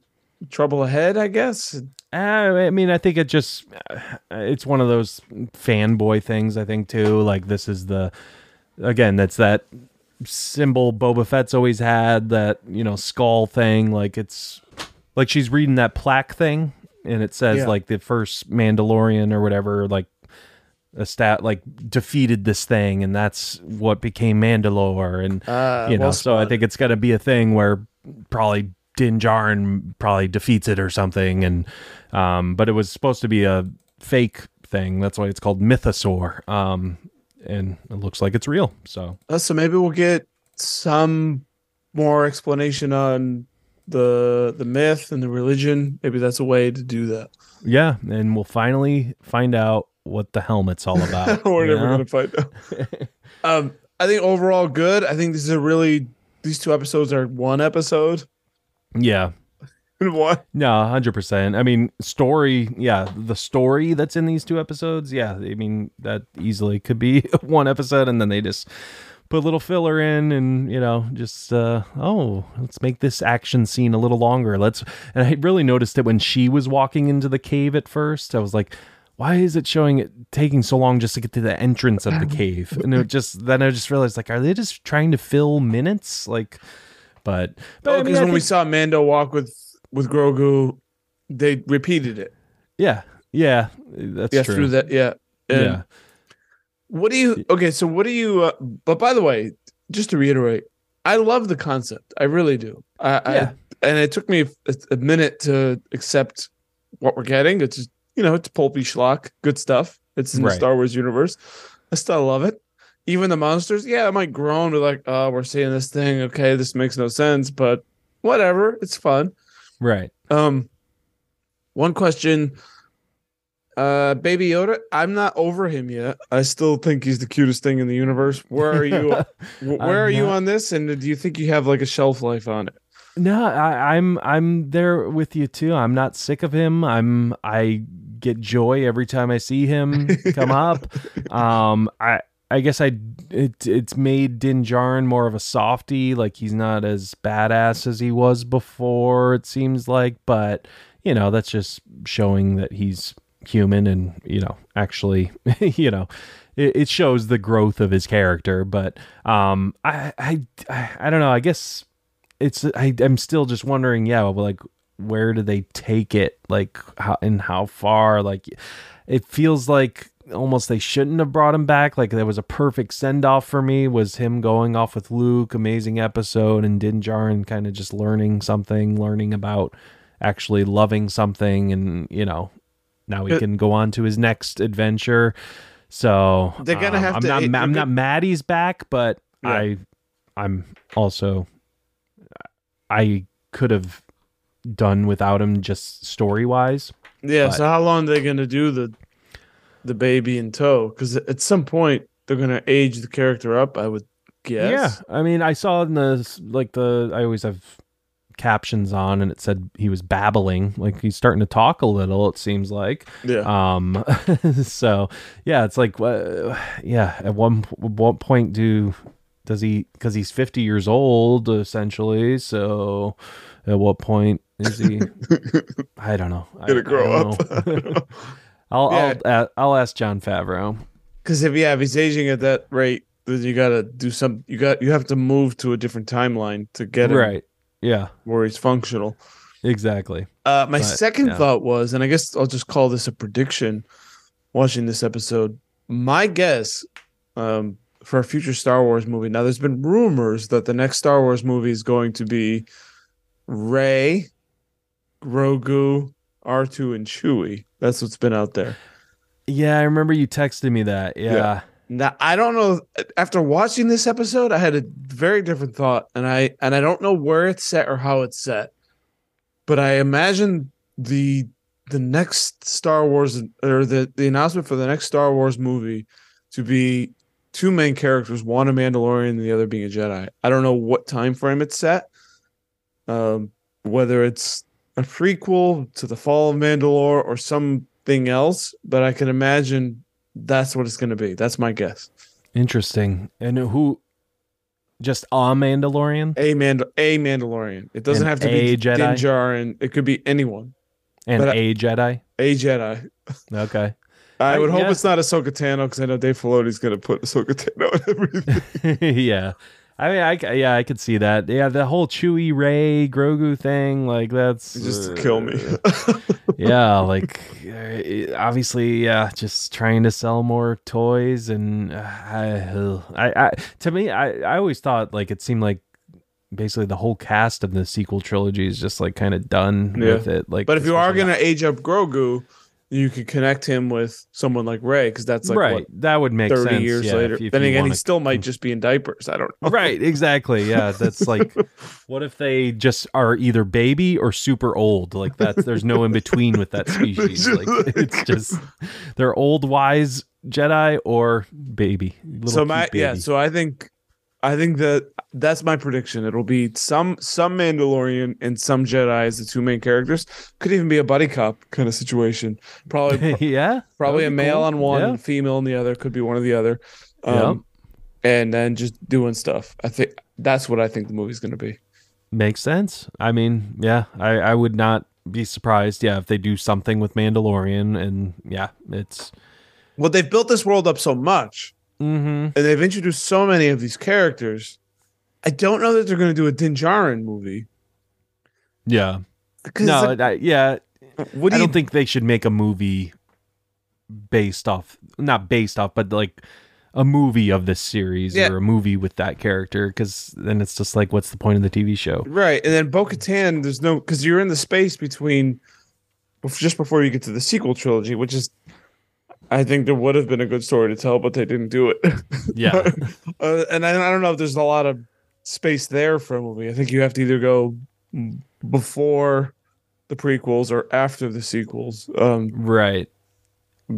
Speaker 1: trouble ahead, I guess.
Speaker 2: Uh, I mean, I think it just uh, it's one of those fanboy things. I think too. Like this is the again, that's that symbol Boba Fett's always had. That you know skull thing. Like it's like she's reading that plaque thing, and it says
Speaker 1: Yeah.
Speaker 2: like the first Mandalorian or whatever. Like a stat like defeated this thing and that's what became Mandalore and
Speaker 1: Uh,
Speaker 2: you know
Speaker 1: well
Speaker 2: so I think it's got to be a thing where probably Din Djarin probably defeats it or something and um but it was supposed to be a fake thing that's why it's called Mythosaur um and it looks like it's real so
Speaker 1: Uh, so maybe we'll get some more explanation on the the myth and the religion. Maybe that's a way to do that.
Speaker 2: yeah and we'll finally find out what the helmet's all about
Speaker 1: We're never
Speaker 2: know?
Speaker 1: gonna find out. um, I think overall good. I think this is a really these two episodes are one episode.
Speaker 2: Yeah
Speaker 1: One.
Speaker 2: No, hundred percent. I mean, story. Yeah, the story that's in these two episodes. Yeah, I mean that easily could be one episode, and then they just put a little filler in, and you know, just uh, oh, let's make this action scene a little longer. Let's. And I really noticed it when she was walking into the cave at first. I was like. Why is it showing it taking so long just to get to the entrance of the cave? And it just then I just realized like, are they just trying to fill minutes? Like, but but I
Speaker 1: Oh,
Speaker 2: mean,
Speaker 1: because
Speaker 2: I
Speaker 1: when we saw Mando walk with with Grogu, they repeated it.
Speaker 2: yeah, yeah, that's
Speaker 1: yeah,
Speaker 2: true.
Speaker 1: through that. Yeah. And
Speaker 2: yeah.
Speaker 1: What do you? Okay, so what do you? Uh, but by the way, just to reiterate, I love the concept. I really do. I,
Speaker 2: Yeah.
Speaker 1: I and it took me a, a minute to accept what we're getting. It's just, you know, it's pulpy schlock, good stuff. It's in
Speaker 2: Right.
Speaker 1: the Star Wars universe. I still love it. Even the monsters, yeah, I might groan to like, oh, we're seeing this thing. Okay, this makes no sense, but whatever. It's fun.
Speaker 2: Right.
Speaker 1: Um, one question. Uh, Baby Yoda, I'm not over him yet. I still think he's the cutest thing in the universe. Where are you? where are you on this? And do you think you have like a shelf life on it?
Speaker 2: No, I, I'm I'm there with you too. I'm not sick of him. I'm I get joy every time I see him come up. Um, I I guess I it it's made Din Djarin more of a softy. Like he's not as badass as he was before. It seems like, but you know that's just showing that he's human and you know actually you know it, it shows the growth of his character. But um, I I I, don't know. I guess it's I, I'm still just wondering, yeah, like where do they take it? Like how and how far? Like it feels like almost they shouldn't have brought him back. Like there was a perfect send off for me was him going off with Luke, amazing episode, and Din Djarin kind of just learning something, learning about actually loving something, and you know, now he
Speaker 1: It-
Speaker 2: can go on to his next adventure. So
Speaker 1: They're gonna
Speaker 2: um,
Speaker 1: have
Speaker 2: I'm
Speaker 1: to-
Speaker 2: Not,
Speaker 1: it-
Speaker 2: I'm not mad he's back, but
Speaker 1: Yeah.
Speaker 2: I, I'm also, I could have done without him just story wise.
Speaker 1: Yeah.
Speaker 2: But-
Speaker 1: so how long are they gonna do the the baby in tow? Because at some point they're gonna age the character up. I would guess.
Speaker 2: Yeah, I mean, I saw in the like the I always have captions on, and it said he was babbling, like he's starting to talk a little. It seems like.
Speaker 1: Yeah.
Speaker 2: Um, so yeah, it's like, uh, yeah. At one what point do does he? Because he's fifty years old essentially. So at what point is he? I don't know.
Speaker 1: Gonna grow up.
Speaker 2: I'll
Speaker 1: Yeah.
Speaker 2: I'll uh, I'll ask Jon Favreau.
Speaker 1: Because if yeah, if he's aging at that rate, then you gotta do some. You got you have to move to a different timeline to get him
Speaker 2: Right. Yeah.
Speaker 1: where he's functional.
Speaker 2: Exactly.
Speaker 1: Uh, my
Speaker 2: But,
Speaker 1: second
Speaker 2: yeah.
Speaker 1: thought was, and I guess I'll just call this a prediction. Watching this episode, my guess um, for a future Star Wars movie. Now, there's been rumors that the next Star Wars movie is going to be Rey, Grogu, R two, and Chewie. That's what's been out there.
Speaker 2: Yeah, I remember you texted me that. Yeah.
Speaker 1: Yeah. Now I don't know. After watching this episode, I had a very different thought, and I and I don't know where it's set or how it's set, but I imagine the the next Star Wars or the the announcement for the next Star Wars movie to be two main characters, one a Mandalorian and the other being a Jedi. I don't know what time frame it's set, um, whether it's a prequel to the Fall of Mandalore or something else, but I can imagine that's what it's going to be. That's my guess.
Speaker 2: Interesting. And who? Just a Mandalorian
Speaker 1: A Mand a Mandalorian. It doesn't
Speaker 2: And
Speaker 1: have to be
Speaker 2: a
Speaker 1: be
Speaker 2: Jedi?
Speaker 1: Din Djarin. It could be anyone.
Speaker 2: and
Speaker 1: but I-
Speaker 2: a Jedi.
Speaker 1: A Jedi.
Speaker 2: Okay.
Speaker 1: I
Speaker 2: I-
Speaker 1: would hope
Speaker 2: yeah.
Speaker 1: it's not Ahsoka Tano because I know Dave Filoni's going to put Ahsoka Tano in everything.
Speaker 2: yeah. I mean, I yeah, I could see that. Yeah, the whole Chewie Rey Grogu thing, like that's
Speaker 1: Just
Speaker 2: uh,
Speaker 1: kill me.
Speaker 2: yeah, like uh, obviously, yeah, just trying to sell more toys, and uh, I, I, I, to me, I, I always thought like it seemed like basically the whole cast of the sequel trilogy is just like kind of done
Speaker 1: Yeah.
Speaker 2: with it. Like,
Speaker 1: but if you are going to age up Grogu, you could connect him with someone like Rey because that's like
Speaker 2: right,
Speaker 1: what
Speaker 2: that would make
Speaker 1: 30
Speaker 2: sense.
Speaker 1: years
Speaker 2: yeah,
Speaker 1: later.
Speaker 2: if- if
Speaker 1: then again, he
Speaker 2: wanna-
Speaker 1: still might hmm. just be in diapers. I don't know.
Speaker 2: right, exactly. Yeah, that's like, what if they just are either baby or super old? Like that's there's no in between with that species. Like it's just they're old wise Jedi or baby. Little
Speaker 1: so my yeah so i think i think that that's my prediction it'll be some some mandalorian and some jedi as the two main characters could even be a buddy cop kind of situation probably
Speaker 2: yeah,
Speaker 1: probably a male
Speaker 2: cool.
Speaker 1: on one
Speaker 2: Yeah.
Speaker 1: female on the other could be one or the other
Speaker 2: Yep.
Speaker 1: um and then just doing stuff i think that's what i think the movie's going to be
Speaker 2: Makes sense. I mean, yeah, I, I would not be surprised. Yeah, if they do something with Mandalorian, and yeah, it's
Speaker 1: well they've built this world up so much
Speaker 2: mm-hmm.
Speaker 1: and they've introduced so many of these characters i don't know that they're going to do a din Djarin movie
Speaker 2: yeah. No,
Speaker 1: it's
Speaker 2: I, yeah,
Speaker 1: what do
Speaker 2: I
Speaker 1: you
Speaker 2: don't think they should make a movie based off, not based off, but like a movie of this series
Speaker 1: Yeah.
Speaker 2: or a movie with that character, because then it's just like, what's the point of the TV show?
Speaker 1: Right. And then Bo Katan, there's no, because you're in the space between just before you get to the sequel trilogy, which is, I think there would have been a good story to tell, but they didn't do it.
Speaker 2: Yeah,
Speaker 1: uh, and I, I don't know if there's a lot of space there for a movie. I think you have to either go before the prequels or after the sequels. Um,
Speaker 2: right.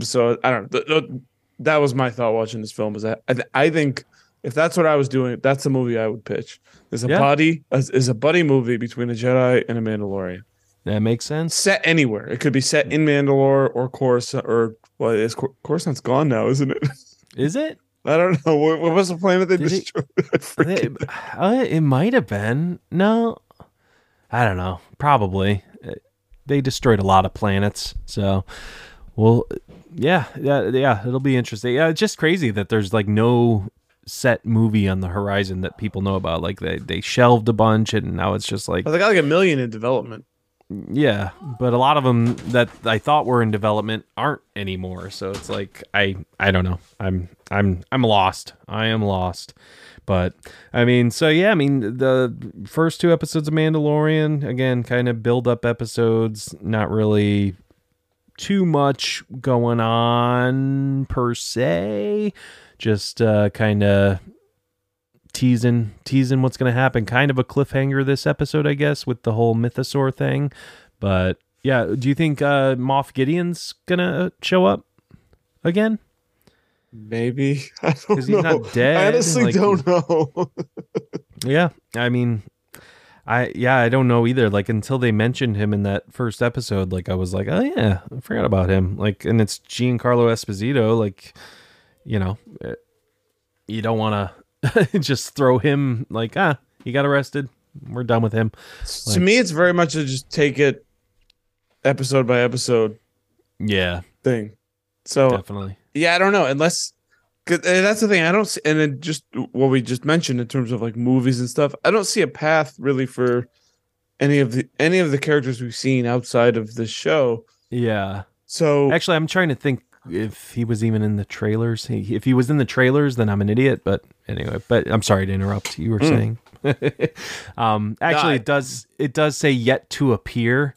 Speaker 1: so I don't know. Th- th- that was my thought watching this film. Is that I, th- I think if that's what I was doing, that's a movie I would pitch. Is a
Speaker 2: Yeah.
Speaker 1: buddy is is a buddy movie between a Jedi and a Mandalorian.
Speaker 2: That makes sense.
Speaker 1: Set anywhere. It could be set in Mandalore or Coruscant or well, is Cor- Coruscant's gone now, isn't it?
Speaker 2: Is it?
Speaker 1: I don't know. What, what was the planet they
Speaker 2: Did it-
Speaker 1: destroyed? I forget.
Speaker 2: It, uh, it might have been. No, I don't know. Probably. Uh, They destroyed a lot of planets, so well, yeah, yeah, yeah. It'll be interesting. Yeah, it's just crazy that there's like no set movie on the horizon that people know about. Like they they shelved a bunch, and now it's just like
Speaker 1: Well, they got like a million in development.
Speaker 2: Yeah, but a lot of them that I thought were in development aren't anymore. So it's like I I don't know. I'm I'm I'm lost. I am lost. But I mean, so yeah, I mean the first two episodes of Mandalorian again, kind of build up episodes, not really too much going on per se. Just uh, kind of teasing teasing what's going to happen. Kind of a cliffhanger this episode, I guess, with the whole mythosaur thing. But yeah, do you think uh, Moff Gideon's gonna show up again?
Speaker 1: Maybe I don't
Speaker 2: he's
Speaker 1: know.
Speaker 2: not dead,
Speaker 1: I honestly
Speaker 2: like-
Speaker 1: don't know.
Speaker 2: Yeah, I mean, I yeah, I don't know either. Like until they mentioned him in that first episode, like I was like, oh yeah, I forgot about him. Like, and it's Giancarlo Esposito. Like, you know, eh, you don't want to just throw him like ah, he got arrested. We're done with him.
Speaker 1: to me, it's very much a just take it episode by episode
Speaker 2: Yeah,
Speaker 1: thing. So
Speaker 2: definitely.
Speaker 1: yeah, I don't know unless. 'cause- that's the thing. I don't see, and then just what we just mentioned in terms of like movies and stuff. I don't see a path really for any of the any of the characters we've seen outside of this show.
Speaker 2: Yeah.
Speaker 1: So
Speaker 2: Actually, I'm trying to think if he was even in the trailers. He, if he was in the trailers, then I'm an idiot. But anyway, but I'm sorry to interrupt. You were saying. um, actually,
Speaker 1: I-
Speaker 2: it does. It does say yet to appear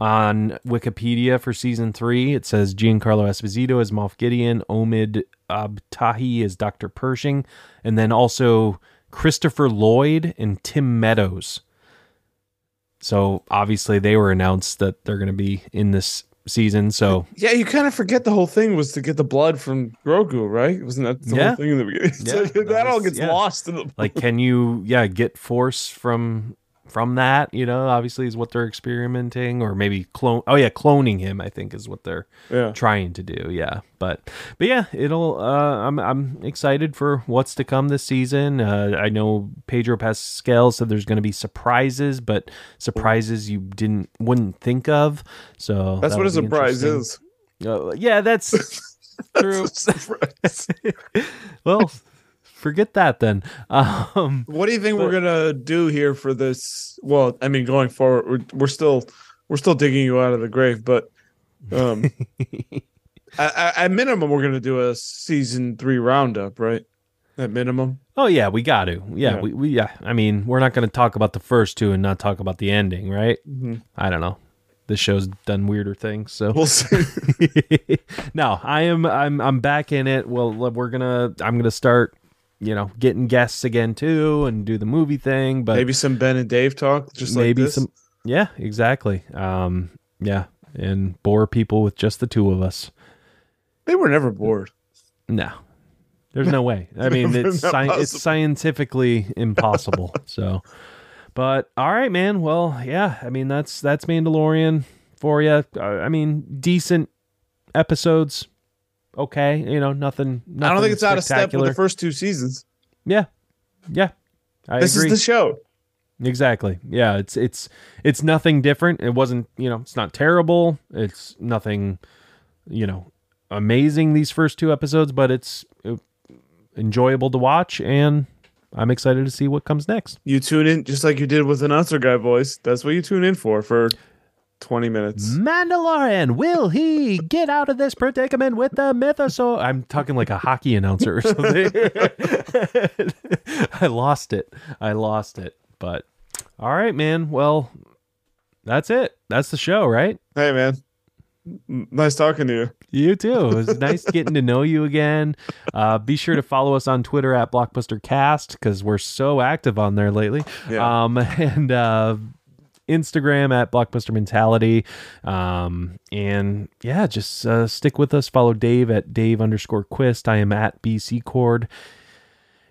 Speaker 2: on Wikipedia for season three. It says Giancarlo Esposito as Moff Gideon, Omid Abtahi as Doctor Pershing, and then also Christopher Lloyd and Tim Meadows. So obviously, they were announced that they're going to be in this season. So
Speaker 1: yeah, you kind of forget the whole thing was to get the blood from Grogu, right? Wasn't that the
Speaker 2: Yeah.
Speaker 1: whole thing in the beginning?
Speaker 2: Yeah,
Speaker 1: So
Speaker 2: that
Speaker 1: that all gets
Speaker 2: yeah.
Speaker 1: lost in the
Speaker 2: like can you yeah get force from from that you know obviously is what they're experimenting or maybe clone oh yeah cloning him i think is what they're
Speaker 1: yeah.
Speaker 2: trying to do yeah but but yeah it'll uh i'm i'm excited for what's to come this season uh i know pedro pascal said there's going to be surprises but surprises you didn't wouldn't think of so
Speaker 1: That's what a surprise is.
Speaker 2: Uh, yeah that's true
Speaker 1: That's a surprise.
Speaker 2: well forget that then um
Speaker 1: what do you think we're gonna do here for this? Well, I mean, going forward, we're, we're still we're still digging you out of the grave, but um, at, minimum, we're gonna do a season three roundup, right? At minimum,
Speaker 2: Oh yeah, we got to. Yeah,
Speaker 1: Yeah.
Speaker 2: we, we yeah. I mean, we're not going to talk about the first two and not talk about the ending, right?
Speaker 1: Mhm.
Speaker 2: I don't know. This show's done weirder things, so
Speaker 1: we'll see.
Speaker 2: no, I am. I'm. I'm back in it. Well, we're gonna. I'm gonna start. You know, getting guests again too, and do the movie thing. But
Speaker 1: Maybe some Ben and Dave talk, just like
Speaker 2: maybe
Speaker 1: this.
Speaker 2: some. Yeah, exactly. Um, yeah, and bore people with just the two of us.
Speaker 1: They were never bored.
Speaker 2: No, there's no way. I mean, it's sci- it's scientifically impossible. so, but all right, man. Well, yeah. I mean, that's that's Mandalorian for you. Uh, I mean, decent episodes. Okay, you know, nothing. nothing
Speaker 1: I don't think it's out of step with the first two seasons.
Speaker 2: Yeah, yeah. I
Speaker 1: this
Speaker 2: agree.
Speaker 1: is the show.
Speaker 2: Exactly. Yeah, it's it's it's nothing different. It wasn't, you know, it's not terrible. It's nothing, you know, amazing these first two episodes, but it's uh, enjoyable to watch and I'm excited to see what comes next.
Speaker 1: You tune in just like you did with an announcer guy voice. That's what you tune in for for twenty minutes.
Speaker 2: Mandalorian, will he get out of this predicament with the mythosaur? I'm talking like a hockey announcer or something. I lost it. I lost it. But all right, man. Well, that's it. That's the show, right?
Speaker 1: Hey man, nice talking to you.
Speaker 2: You too. It was nice getting to know you again. Uh, be sure to follow us on Twitter at BlockbusterCast because we're so active on there lately.
Speaker 1: Yeah.
Speaker 2: Um, and uh, Instagram at Blockbuster Mentality. Um, and yeah, just uh, stick with us. Follow Dave at Dave underscore Quist. I am at BC Cord.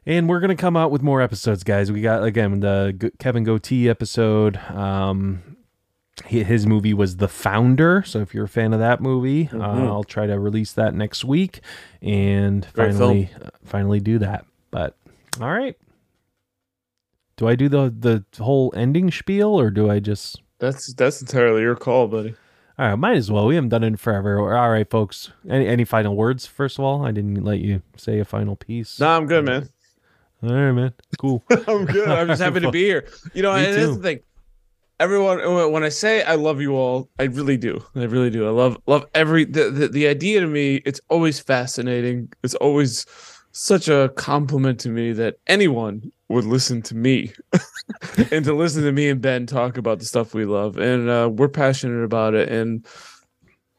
Speaker 2: And we're gonna come out with more episodes, guys. We got again the Kevin Goatee episode. Um, his movie was The Founder. So if you're a fan of that movie, uh, I'll try to release that next week and
Speaker 1: Great
Speaker 2: finally uh, finally do that. But all right. Do I do the the whole ending spiel or do I just
Speaker 1: That's that's entirely your call, buddy.
Speaker 2: all right, might as well. We haven't done it in forever. All right, folks. Any any final words? First of all, I didn't let you say a final piece.
Speaker 1: Nah, I'm good, man.
Speaker 2: All right, man. Cool.
Speaker 1: I'm good. I'm just happy to be here. You know, and that's the thing. everyone when i say i love you all i really do i really do i love love every the, the, the idea to me it's always fascinating it's always such a compliment to me that anyone would listen to me and to listen to me and ben talk about the stuff we love and uh, we're passionate about it and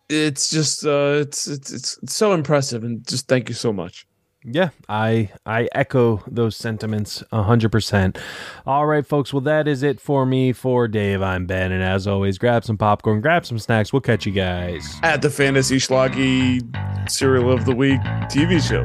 Speaker 1: it's just uh, it's, it's it's so impressive and just thank you so much
Speaker 2: yeah, I I echo those sentiments hundred percent. All right, folks. Well, that is it for me. For Dave, I'm Ben, and as always, grab some popcorn, grab some snacks. We'll catch you guys
Speaker 1: at the Fantasy Schlocky Serial of the Week TV show.